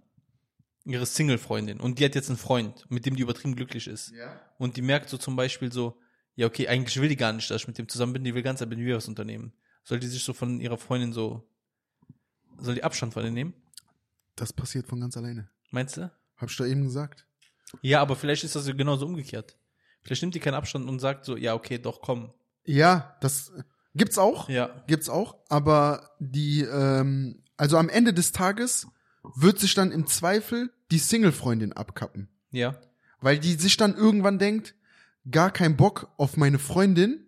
ihre Single-Freundin und die hat jetzt einen Freund, mit dem die übertrieben glücklich ist. Ja. Und die merkt so zum Beispiel so, ja, okay, eigentlich will die gar nicht, dass ich mit dem zusammen bin, die will ganz mir was unternehmen. Soll die sich so von ihrer Freundin so, soll die Abstand von ihr nehmen? Das passiert von ganz alleine. Meinst du? Hab ich doch eben gesagt. Ja, aber vielleicht ist das ja genauso umgekehrt. Vielleicht nimmt die keinen Abstand und sagt so, ja, okay, doch, komm. Ja, das gibt's auch. Ja. Gibt's auch. Aber die, ähm, also am Ende des Tages wird sich dann im Zweifel die Single-Freundin abkappen. Ja. Weil die sich dann irgendwann denkt, gar kein Bock auf meine Freundin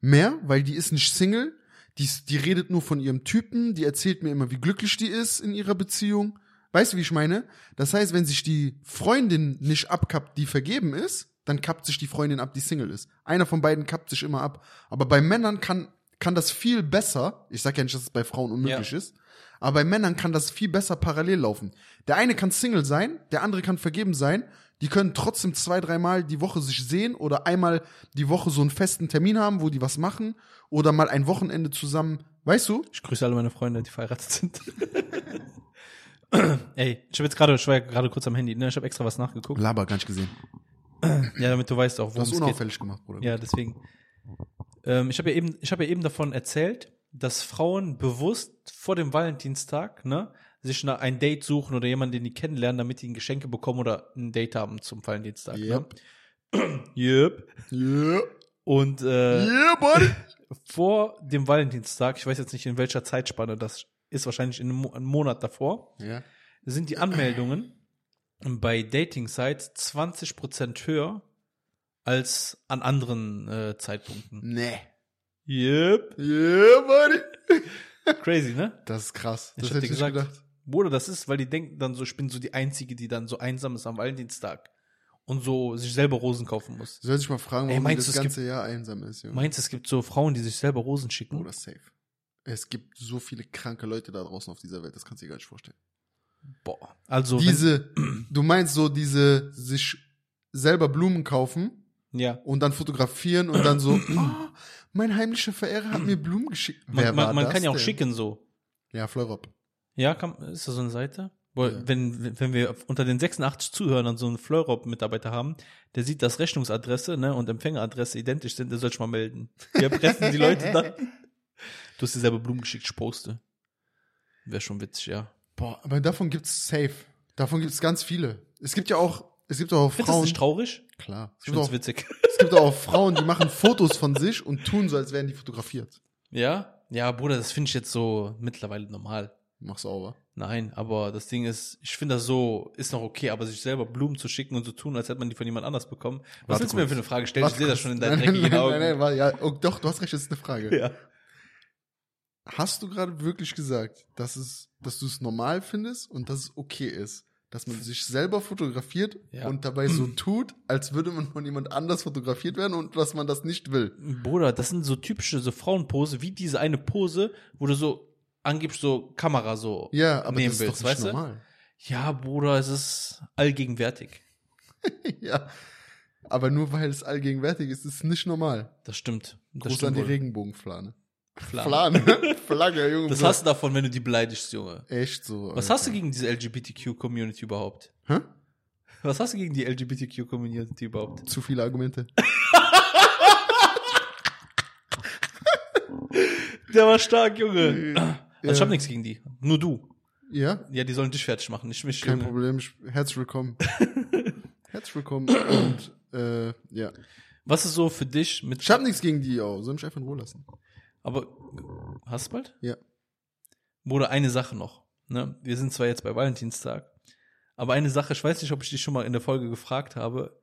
mehr, weil die ist nicht Single. Die, die redet nur von ihrem Typen, die erzählt mir immer, wie glücklich die ist in ihrer Beziehung. Weißt du, wie ich meine? Das heißt, wenn sich die Freundin nicht abkappt, die vergeben ist, dann kappt sich die Freundin ab, die Single ist. Einer von beiden kappt sich immer ab. Aber bei Männern kann, kann das viel besser, ich sag ja nicht, dass es bei Frauen unmöglich Ja. ist, aber bei Männern kann das viel besser parallel laufen. Der eine kann Single sein, der andere kann vergeben sein. Die können trotzdem zwei, dreimal die Woche sich sehen oder einmal die Woche so einen festen Termin haben, wo die was machen oder mal ein Wochenende zusammen. Weißt du? Ich grüße alle meine Freunde, die verheiratet sind. Ey, ich habe jetzt gerade, ich war ja gerade kurz am Handy, ne? Ich habe extra was nachgeguckt. Laber, gar nicht gesehen. Ja, damit du weißt auch, hast es geht. unauffällig gemacht, Bruder. Ja, deswegen. Ähm, ich habe ja eben, ich habe ja eben davon erzählt, dass Frauen bewusst vor dem Valentinstag, ne, sich ein Date suchen oder jemanden, den die kennenlernen, damit die ein Geschenke bekommen oder ein Date haben zum Valentinstag. Yep. Ne? Yep. Yeah. Und äh, Yeah, buddy. vor dem Valentinstag, ich weiß jetzt nicht in welcher Zeitspanne, das ist wahrscheinlich in einem Mo- einem Monat davor, Ja. sind die Anmeldungen bei Dating-Sites 20% höher als an anderen äh, Zeitpunkten. Nee. Yep. Yeah, buddy. Crazy, ne? Das ist krass. Ich Das hätte ich nicht gesagt, gedacht. Bruder, das ist, weil die denken dann so, ich bin so die Einzige, die dann so einsam ist am Valentinstag und so sich selber Rosen kaufen muss. Soll sich mal fragen, Ey, warum die meinst das du, es ganze Jahr einsam ist, Junge. Meinst du, es gibt so Frauen, die sich selber Rosen schicken? Bruder, safe. Es gibt so viele kranke Leute da draußen auf dieser Welt, das kannst du dir gar nicht vorstellen. Boah. Also, diese, du meinst so diese sich selber Blumen kaufen ja. und dann fotografieren und dann so, oh, mein heimlicher Verehrer hat mir Blumen geschickt. Wer Man, man, man das kann ja auch denn? schicken so. Ja, Fleurop. Ja, kann, ist da so eine Seite? Boah, Ja. wenn, wenn wir unter den 86 Zuhörern so einen Fleurop-Mitarbeiter haben, der sieht, dass Rechnungsadresse ne, und Empfängeradresse identisch sind, der soll sich mal melden. Wir erpressen die Leute dann. Du hast dir selber Blumen geschickt, ich poste. Wäre schon witzig, ja. Boah, aber davon gibt's safe. Davon gibt's ganz viele. Es gibt ja auch, es gibt auch Findest du das Frauen. nicht traurig? Klar. Es Ich gibt, find's auch, witzig. es gibt auch Frauen, die machen Fotos von sich und tun so, als wären die fotografiert. Ja? Ja, Bruder, das finde ich jetzt so mittlerweile normal. Mach's sauber. Nein, aber das Ding ist, ich finde das so, ist noch okay, aber sich selber Blumen zu schicken und so tun, als hätte man die von jemand anders bekommen. Was Warte willst du mir für eine Frage stellen? Ich Warte sehe das schon in deinen Nein, dreckigen nein, Augen. Nein, nein, war, ja, oh, doch, du hast recht, das ist eine Frage. Ja. Hast du gerade wirklich gesagt, dass es, dass du es normal findest und dass es okay ist, dass man sich selber fotografiert Ja. und dabei so tut, als würde man von jemand anders fotografiert werden und dass man das nicht will? Bruder, das sind so typische so Frauenpose, wie diese eine Pose, wo du so angeblich so Kamera so Ja, aber nehmen das ist willst, doch nicht weißt du? normal. Ja, Bruder, es ist allgegenwärtig. ja. Aber nur weil es allgegenwärtig ist, ist es nicht normal. Das stimmt. Das Gruß an die wohl. Regenbogenflane. Flane. Flagge, Junge. Das hast du davon, wenn du die beleidigst, Junge. Echt so. Was hast du gegen diese LGBTQ-Community überhaupt? Hä? Was hast du gegen die LGBTQ-Community überhaupt? Zu viele Argumente. Der war stark, Junge. Also ich hab nichts gegen die. Nur du. Ja, Ja, die sollen dich fertig machen, nicht mich. kein Junge. Problem. Ich- Herzlich willkommen. Herzlich willkommen. Und äh, ja. Was ist so für dich mit. Ich hab nichts gegen die, oh. Soll mich einfach in Ruhe lassen. Aber hast du bald? Ja. Bruder, eine Sache noch. Ne? Wir sind zwar jetzt bei Valentinstag, aber eine Sache, ich weiß nicht, ob ich dich schon mal in der Folge gefragt habe,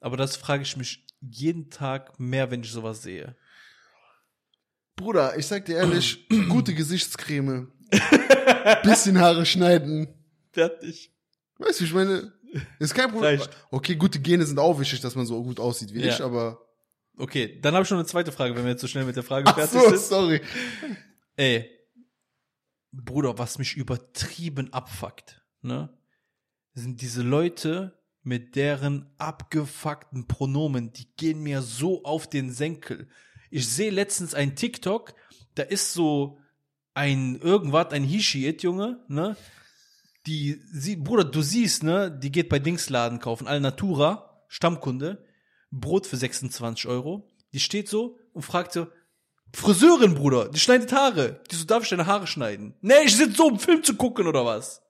aber das frage ich mich jeden Tag mehr, wenn ich sowas sehe. Bruder, ich sag dir ehrlich, gute Gesichtscreme. Bisschen Haare schneiden. Fertig. Weißt du, ich meine, ist kein Problem. Reicht. Okay, gute Gene sind auch wichtig, dass man so gut aussieht wie Ja. ich, aber. Okay, dann habe ich schon eine zweite Frage, wenn wir jetzt so schnell mit der Frage Ach fertig so, sind. sorry. Ey, Bruder, was mich übertrieben abfuckt, ne? Sind diese Leute mit deren abgefuckten Pronomen, die gehen mir so auf den Senkel. Ich sehe letztens ein TikTok, da ist so ein irgendwas, ein He-Shit, Junge, ne? Die, sie, Bruder, du siehst, ne, die geht bei Dingsladen kaufen, Alnatura, Stammkunde, Brot für 26 Euro. Die steht so und fragt so, Friseurin, Bruder, die schneidet Haare. Die so, darf ich deine Haare schneiden? Nee, ich sitze so, um Film zu gucken oder was?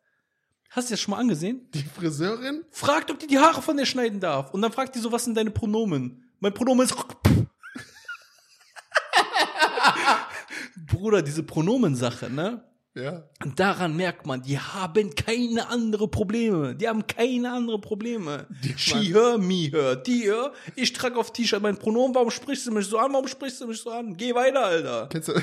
Hast du das schon mal angesehen? Die Friseurin? Fragt, ob die die Haare von dir schneiden darf. Und dann fragt die so, was sind deine Pronomen? Mein Pronomen ist. Bruder, diese Pronomensache, ne? Ja. Und daran merkt man, die haben keine andere Probleme. Die haben keine andere Probleme. She, her, me, her. Die, her. Ich trage auf T-Shirt mein Pronomen. Warum sprichst du mich so an? Warum sprichst du mich so an? Geh weiter, Alter. Kennst du?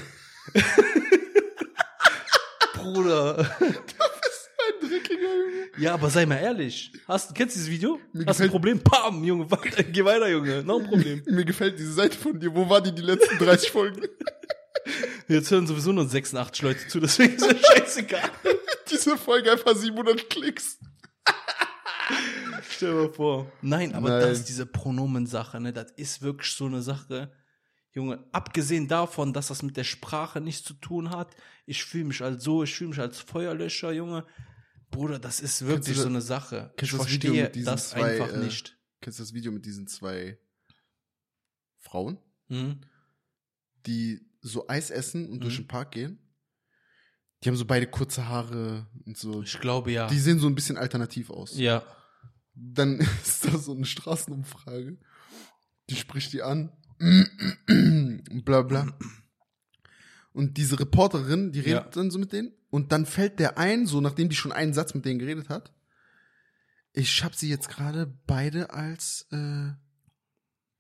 Bruder. Ein dreckiger Junge. Ja, aber sei mal ehrlich. Hast, kennst du dieses Video? Mir Hast du ein Problem? Pam, Junge, weiter, geh weiter, Junge. Noch ein Problem. Mir gefällt diese Seite von dir. Wo war die die letzten 30 Folgen? Jetzt hören sowieso nur 86 Leute zu, deswegen ist das scheißegal. Diese Folge einfach 700 Klicks. Stell dir mal vor. Nein, aber Nein. das ist diese Pronomensache, ne, das ist wirklich so eine Sache. Junge, abgesehen davon, dass das mit der Sprache nichts zu tun hat, ich fühle mich als so, ich fühle mich als Feuerlöscher, Junge. Bruder, das ist wirklich du so eine Sache. Ich das verstehe diesen das zwei, einfach äh, nicht. Kennst du das Video mit diesen zwei Frauen, Mhm. die so Eis essen und durch Mhm. den Park gehen? Die haben so beide kurze Haare und so. Ich glaube ja. Die sehen so ein bisschen alternativ aus. ja. Dann ist da so eine Straßenumfrage. Die spricht die an. bla bla. Und diese Reporterin, die redet Ja. dann so mit denen. Und dann fällt der ein, so nachdem die schon einen Satz mit denen geredet hat. Ich habe sie jetzt gerade beide als äh,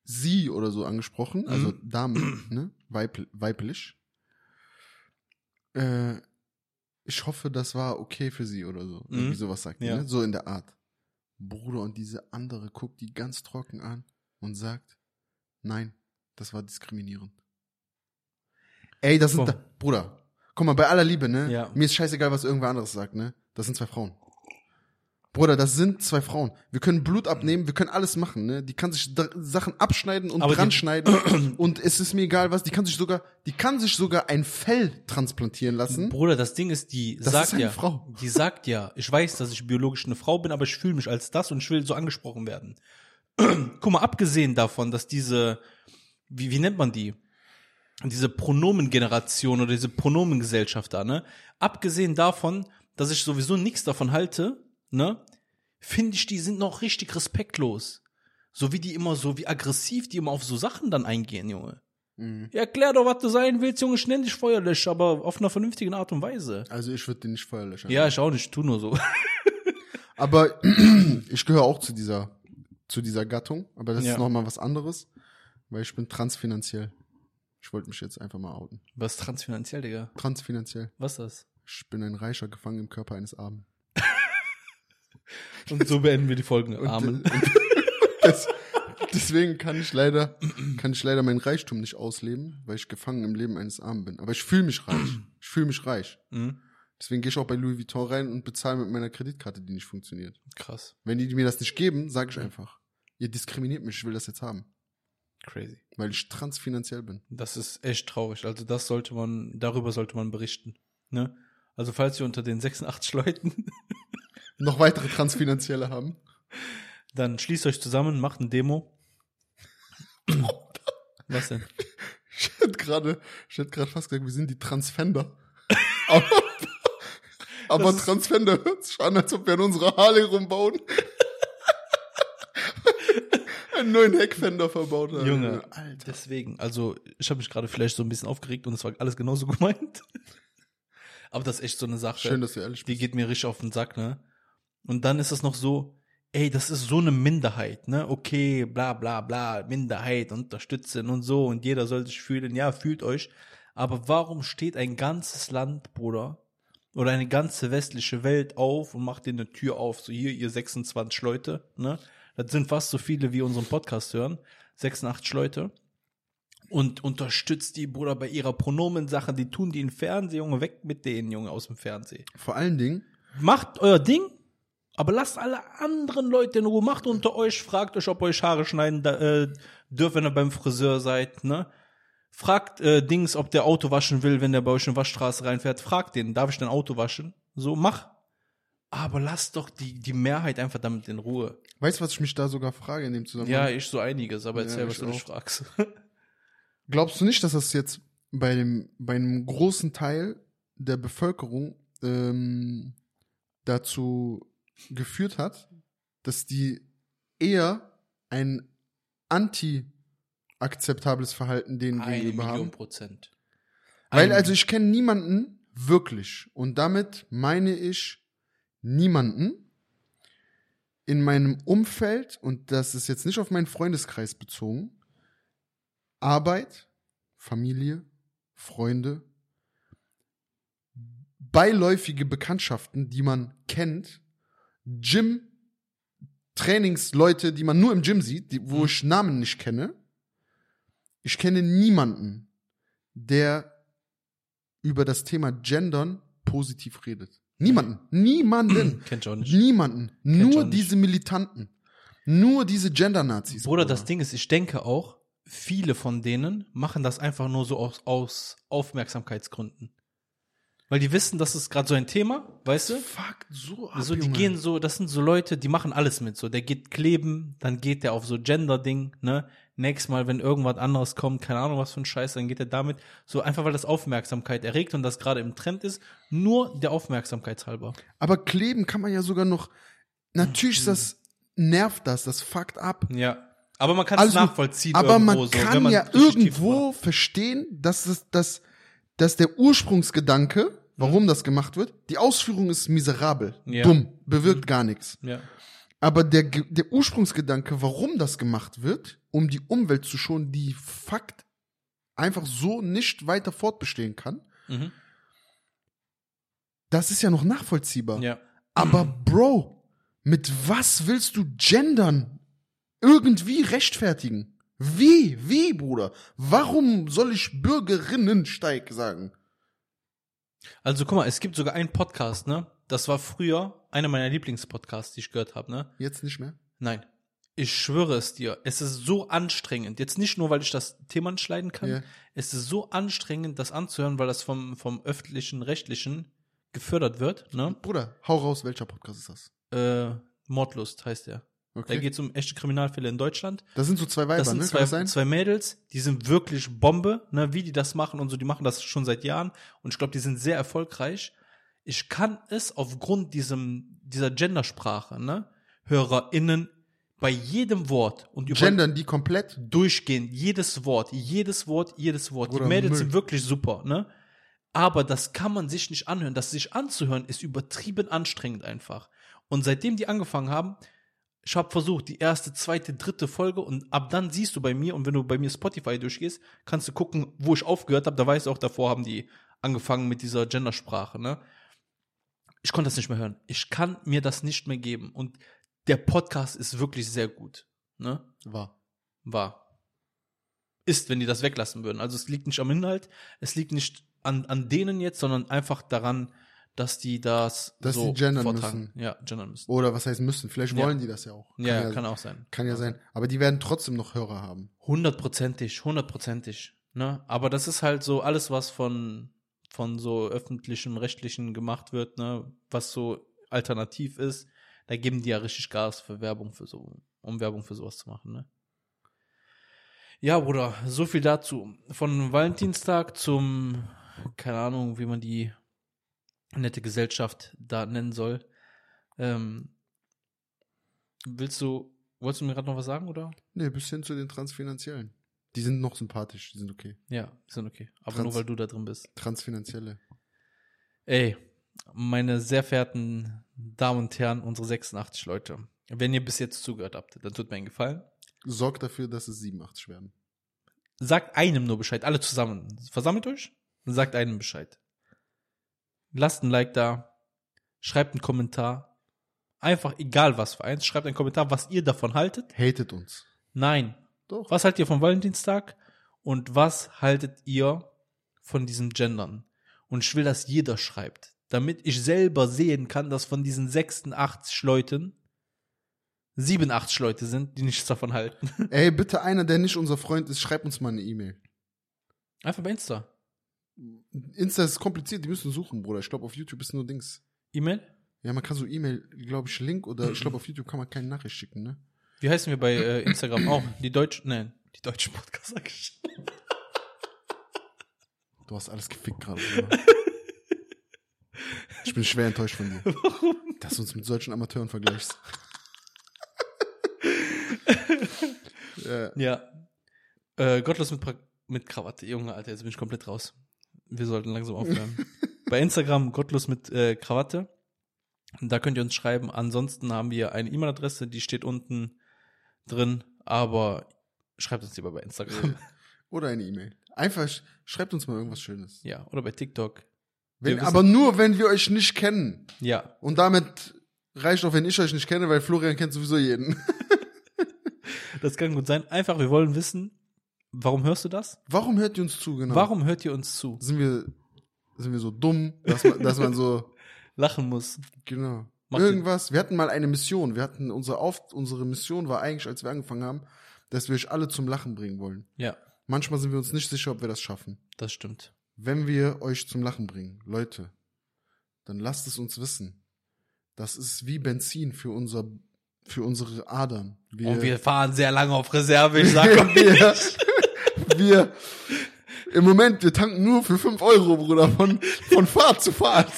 sie oder so angesprochen. Also Mhm. Dame, ne? Weib, weiblich. Äh, ich hoffe, das war okay für sie oder so. Irgendwie Mhm. sowas sagt Ja. ne? So in der Art. Bruder, und diese andere guckt die ganz trocken an und sagt, nein, das war diskriminierend. Ey, das sind, Boah. da, Bruder, guck mal, bei aller Liebe, ne? Ja. Mir ist scheißegal, was irgendwer anderes sagt, ne? Das sind zwei Frauen. Bruder, das sind zwei Frauen. Wir können Blut abnehmen, wir können alles machen, ne? Die kann sich Sachen abschneiden und Aber dran schneiden und es ist mir egal was, die kann sich sogar, die kann sich sogar ein Fell transplantieren lassen. Bruder, das Ding ist, die Das sagt ist ja, Frau. die sagt ja, ich weiß, dass ich biologisch eine Frau bin, aber ich fühle mich als das und ich will so angesprochen werden. Guck mal, abgesehen davon, dass diese, wie, wie nennt man die? Diese Pronomengeneration oder diese Pronomengesellschaft da, ne? Abgesehen davon, dass ich sowieso nichts davon halte, ne? Finde ich, die sind noch richtig respektlos. So wie die immer so, wie aggressiv die immer auf so Sachen dann eingehen, Junge. Mhm. Ja, erklär doch, was du sein willst, Junge, ich nenn dich Feuerlöscher, aber auf einer vernünftigen Art und Weise. Also ich würde den nicht Feuer löschen. Ja, ich auch nicht, tu nur so. Aber ich gehöre auch zu dieser, zu dieser Gattung, aber das Ja. ist nochmal was anderes, weil ich bin transfinanziell. Ich wollte mich jetzt einfach mal outen. Was transfinanziell, Digga? Transfinanziell. Was ist das? Ich bin ein Reicher gefangen im Körper eines Armen. Und so beenden wir die Folgen. Und, Amen. und des, deswegen kann ich leider, kann ich leider meinen Reichtum nicht ausleben, weil ich gefangen im Leben eines Armen bin. Aber ich fühle mich reich. Ich fühle mich reich. Mhm. Deswegen gehe ich auch bei Louis Vuitton rein und bezahle mit meiner Kreditkarte, die nicht funktioniert. Krass. Wenn die mir das nicht geben, sage ich einfach, ihr diskriminiert mich, ich will das jetzt haben. Crazy. Weil ich transfinanziell bin. Das ist echt traurig. Also das sollte man, darüber sollte man berichten. Ne? Also falls ihr unter den 86 Leuten, Noch weitere Transfinanzielle haben. dann schließt euch zusammen, macht ein Demo. Was denn? Ich hätte gerade, ich hätte gerade fast gesagt, wir sind die Transfender. aber aber Transfender hört sich an, als ob wir an unserer Harley rumbauen. Einen neuen Heckfender verbaut haben. Junge, Alter. deswegen, also ich habe mich gerade vielleicht so ein bisschen aufgeregt und es war alles genauso gemeint. Aber das ist echt so eine Sache. Schön, dass du ehrlich die bist. geht mir richtig auf den Sack, ne? Und dann ist es noch so, ey, das ist so eine Minderheit, ne? Okay, bla bla bla, Minderheit, unterstützen und so und jeder soll sich fühlen, ja, fühlt euch. Aber warum steht ein ganzes Land, Bruder, oder eine ganze westliche Welt auf und macht dir eine Tür auf, so hier, ihr 26 Leute, ne? Das sind fast so viele, wie unseren Podcast hören, 86 Leute. Und unterstützt die, Bruder, bei ihrer Pronomensache, die tun die im Fernsehen, Junge, weg mit denen, Junge, aus dem Fernsehen Vor allen Dingen, macht euer Ding, aber lasst alle anderen Leute in Ruhe. Macht unter euch, fragt euch, ob euch Haare schneiden da, äh, dürft, wenn ihr beim Friseur seid, ne? Fragt äh, Dings, ob der Auto waschen will, wenn der bei euch in die Waschstraße reinfährt. Fragt den, darf ich dein Auto waschen? So, mach. Aber lass doch die, die Mehrheit einfach damit in Ruhe. Weißt du, was ich mich da sogar frage in dem Zusammenhang? Ja, ich so einiges, aber Ja, erzähl, was ich du dich fragst. Glaubst du nicht, dass das jetzt bei dem bei einem großen Teil der Bevölkerung ähm, dazu geführt hat, dass die eher ein anti-akzeptables Verhalten denen Eine gegenüber Million haben? Prozent. Weil also ich kenne niemanden wirklich und damit meine ich niemanden in meinem Umfeld und das ist jetzt nicht auf meinen Freundeskreis bezogen. Arbeit, Familie, Freunde, beiläufige Bekanntschaften, die man kennt, Gym, Trainingsleute, die man nur im Gym sieht, die, wo Mhm. ich Namen nicht kenne. Ich kenne niemanden, der über das Thema Gendern positiv redet. Niemanden. Niemanden. Kennt auch nicht. Niemanden. ich Nur nicht. diese Militanten. Nur diese Gender-Nazis. Bruder, das Ding ist, ich denke auch, viele von denen machen das einfach nur so aus, aus Aufmerksamkeitsgründen. Weil die wissen, das ist gerade so ein Thema, weißt du? Fuck, so ab, So, die Junge. gehen so, das sind so Leute, die machen alles mit. So, der geht kleben, dann geht der auf so Gender-Ding, ne? Nächstes Mal, wenn irgendwas anderes kommt, keine Ahnung, was für ein Scheiß, dann geht er damit. So, einfach weil das Aufmerksamkeit erregt und das gerade im Trend ist, nur der Aufmerksamkeitshalber. Aber kleben kann man ja sogar noch. Natürlich ist das, nervt das, das fuckt ab. Ja. Aber man kann es Alles gut. nachvollziehen. Aber man irgendwo so, kann wenn man ja irgendwo verstehen, dass es, dass, dass der Ursprungsgedanke, warum das gemacht wird, die Ausführung ist miserabel, Ja. dumm, bewirkt gar nichts. Ja. Aber der, der Ursprungsgedanke, warum das gemacht wird, um die Umwelt zu schonen, die Fakt einfach so nicht weiter fortbestehen kann, Mhm. das ist ja noch nachvollziehbar. Ja. Aber Bro, mit was willst du gendern? Irgendwie rechtfertigen? Wie? Wie, Bruder? Warum soll ich Bürgerinnensteig sagen? Also guck mal, es gibt sogar einen Podcast, ne? Das war früher einer meiner Lieblingspodcasts, die ich gehört habe, ne? Jetzt nicht mehr? Nein. Ich schwöre es dir, es ist so anstrengend. Jetzt nicht nur, weil ich das Thema nicht leiden kann. Ja. Es ist so anstrengend, das anzuhören, weil das vom, vom öffentlichen, rechtlichen gefördert wird, ne? Bruder, hau raus, welcher Podcast ist das? Äh, Mordlust heißt der. Da Okay. geht es um echte Kriminalfälle in Deutschland. Das sind so zwei Weiber, Das sind ne? Zwei, das zwei Mädels, die sind wirklich Bombe, ne, wie die das machen und so, die machen das schon seit Jahren und ich glaube, die sind sehr erfolgreich. Ich kann es aufgrund diesem, dieser Gendersprache, ne, HörerInnen bei jedem Wort und über Gendern die komplett? durchgehend, jedes Wort, jedes Wort, jedes Wort. Bruder, die Mädels Müll. sind wirklich super, ne? Aber das kann man sich nicht anhören. Das sich anzuhören ist übertrieben anstrengend einfach. Und seitdem die angefangen haben, ich habe versucht, die erste, zweite, dritte Folge und ab dann siehst du bei mir und wenn du bei mir Spotify durchgehst, kannst du gucken, wo ich aufgehört habe. Da weißt du auch, davor haben die angefangen mit dieser Gendersprache, ne? Ich konnte das nicht mehr hören. Ich kann mir das nicht mehr geben. Und der Podcast ist wirklich sehr gut, ne? War. war. Ist, wenn die das weglassen würden. Also es liegt nicht am Inhalt, es liegt nicht an, an denen jetzt, sondern einfach daran, dass die das Dass so die gendern vortragen. müssen. Ja, gendern müssen. Oder was heißt müssen? Vielleicht Ja. wollen die das ja auch. Kann ja, kann auch sein. Kann ja sein. Aber die werden trotzdem noch Hörer haben. Hundertprozentig, hundertprozentig. Ne? Aber das ist halt so alles, was von, von so öffentlichen, rechtlichen gemacht wird, ne? was so alternativ ist, da geben die ja richtig Gas für Werbung für so, um Werbung für sowas zu machen, ne? Ja, Bruder, so viel dazu. Von Valentinstag zum, keine Ahnung, wie man die nette Gesellschaft da nennen soll. Ähm, willst du, wolltest du mir gerade noch was sagen, oder? Nee, bis hin zu den Transfinanziellen. Die sind noch sympathisch, die sind okay. Ja, die sind okay. Aber Trans- nur weil du da drin bist. Transfinanzielle. Ey, meine sehr verehrten Damen und Herren, unsere 86 Leute. Wenn ihr bis jetzt zugehört habt, dann tut mir einen Gefallen. Sorgt dafür, dass es 87 werden. Sagt einem nur Bescheid, alle zusammen. Versammelt euch und sagt einem Bescheid. Lasst ein Like da, schreibt einen Kommentar. Einfach egal was für eins, schreibt einen Kommentar, was ihr davon haltet. Hatet uns. Nein. Doch. Was haltet ihr vom Valentinstag? Und was haltet ihr von diesem Gendern? Und ich will, dass jeder schreibt, damit ich selber sehen kann, dass von diesen 86 Leuten 87 Leute sind, die nichts davon halten. Ey, bitte einer, der nicht unser Freund ist, schreibt uns mal eine E-Mail. Einfach bei Insta. Insta ist kompliziert, die müssen suchen, Bruder. Ich glaube, auf YouTube ist nur Dings. E-Mail? Ja, man kann so E-Mail, glaube ich, Link oder ich glaube auf YouTube kann man keine Nachricht schicken, ne? Wie heißen wir bei äh, Instagram auch? Die deutschen, nein, die deutschen ich. Du hast alles gefickt gerade. Ich bin schwer enttäuscht von dir. Warum? Dass du uns mit solchen Amateuren vergleichst. ja. Ja. Äh, gottlos mit, pra mit Krawatte. Junge, Alter, jetzt bin ich komplett raus. Wir sollten langsam aufhören. bei Instagram gottlos mit äh, Krawatte. Da könnt ihr uns schreiben. Ansonsten haben wir eine E-Mail-Adresse, die steht unten drin. Aber schreibt uns lieber bei Instagram. Oder eine E-Mail. Einfach sch- schreibt uns mal irgendwas Schönes. ja, oder bei TikTok. Wenn, aber nur, wenn wir euch nicht kennen. Ja, Und damit reicht auch, wenn ich euch nicht kenne, weil Florian kennt sowieso jeden. das kann gut sein. Einfach, wir wollen wissen, warum hörst du das? Warum hört ihr uns zu, genau? Warum hört ihr uns zu? Sind wir, sind wir so dumm, dass man, dass man so, Lachen muss. genau. Macht Irgendwas. Wir hatten mal eine Mission. Wir hatten unsere Auf, unsere Mission war eigentlich, als wir angefangen haben, dass wir euch alle zum Lachen bringen wollen. Ja, Manchmal sind wir uns nicht sicher, ob wir das schaffen. das stimmt. Wenn wir euch zum Lachen bringen, Leute, dann lasst es uns wissen. Das ist wie Benzin für unser, für unsere Adern. Wir, Und wir fahren sehr lange auf Reserve, ich sag euch. wir, wir, im Moment, wir tanken nur für 5 Euro, Bruder, von, von Fahrt zu Fahrt.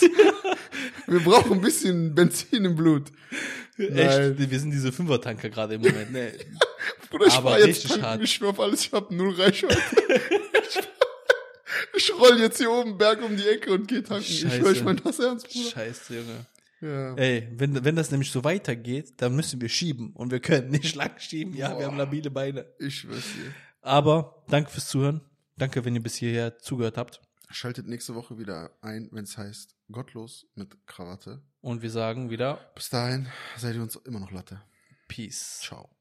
Wir brauchen ein bisschen Benzin im Blut. Nein. Echt, wir sind diese Fünfertanker gerade im Moment. Ne? Bruder, ich Aber jetzt richtig hart. ich schwör auf alles, ich hab null Reichweite. ich, ich roll jetzt hier oben Berg um die Ecke und geh tanken. Ich Scheiße. schwör, ich mein das ernst, Bruder. Scheiße, Junge. Ja. Ey, wenn, wenn das nämlich so weitergeht, dann müssen wir schieben. Und wir können nicht lang schieben. Ja, wir Boah. haben labile Beine. Ich schwör's dir. Aber danke fürs Zuhören. Danke, wenn ihr bis hierher zugehört habt. Schaltet nächste Woche wieder ein, wenn es heißt Gottlos mit Krawatte. Und wir sagen wieder Bis dahin seid ihr uns immer noch Latte. Peace. Ciao.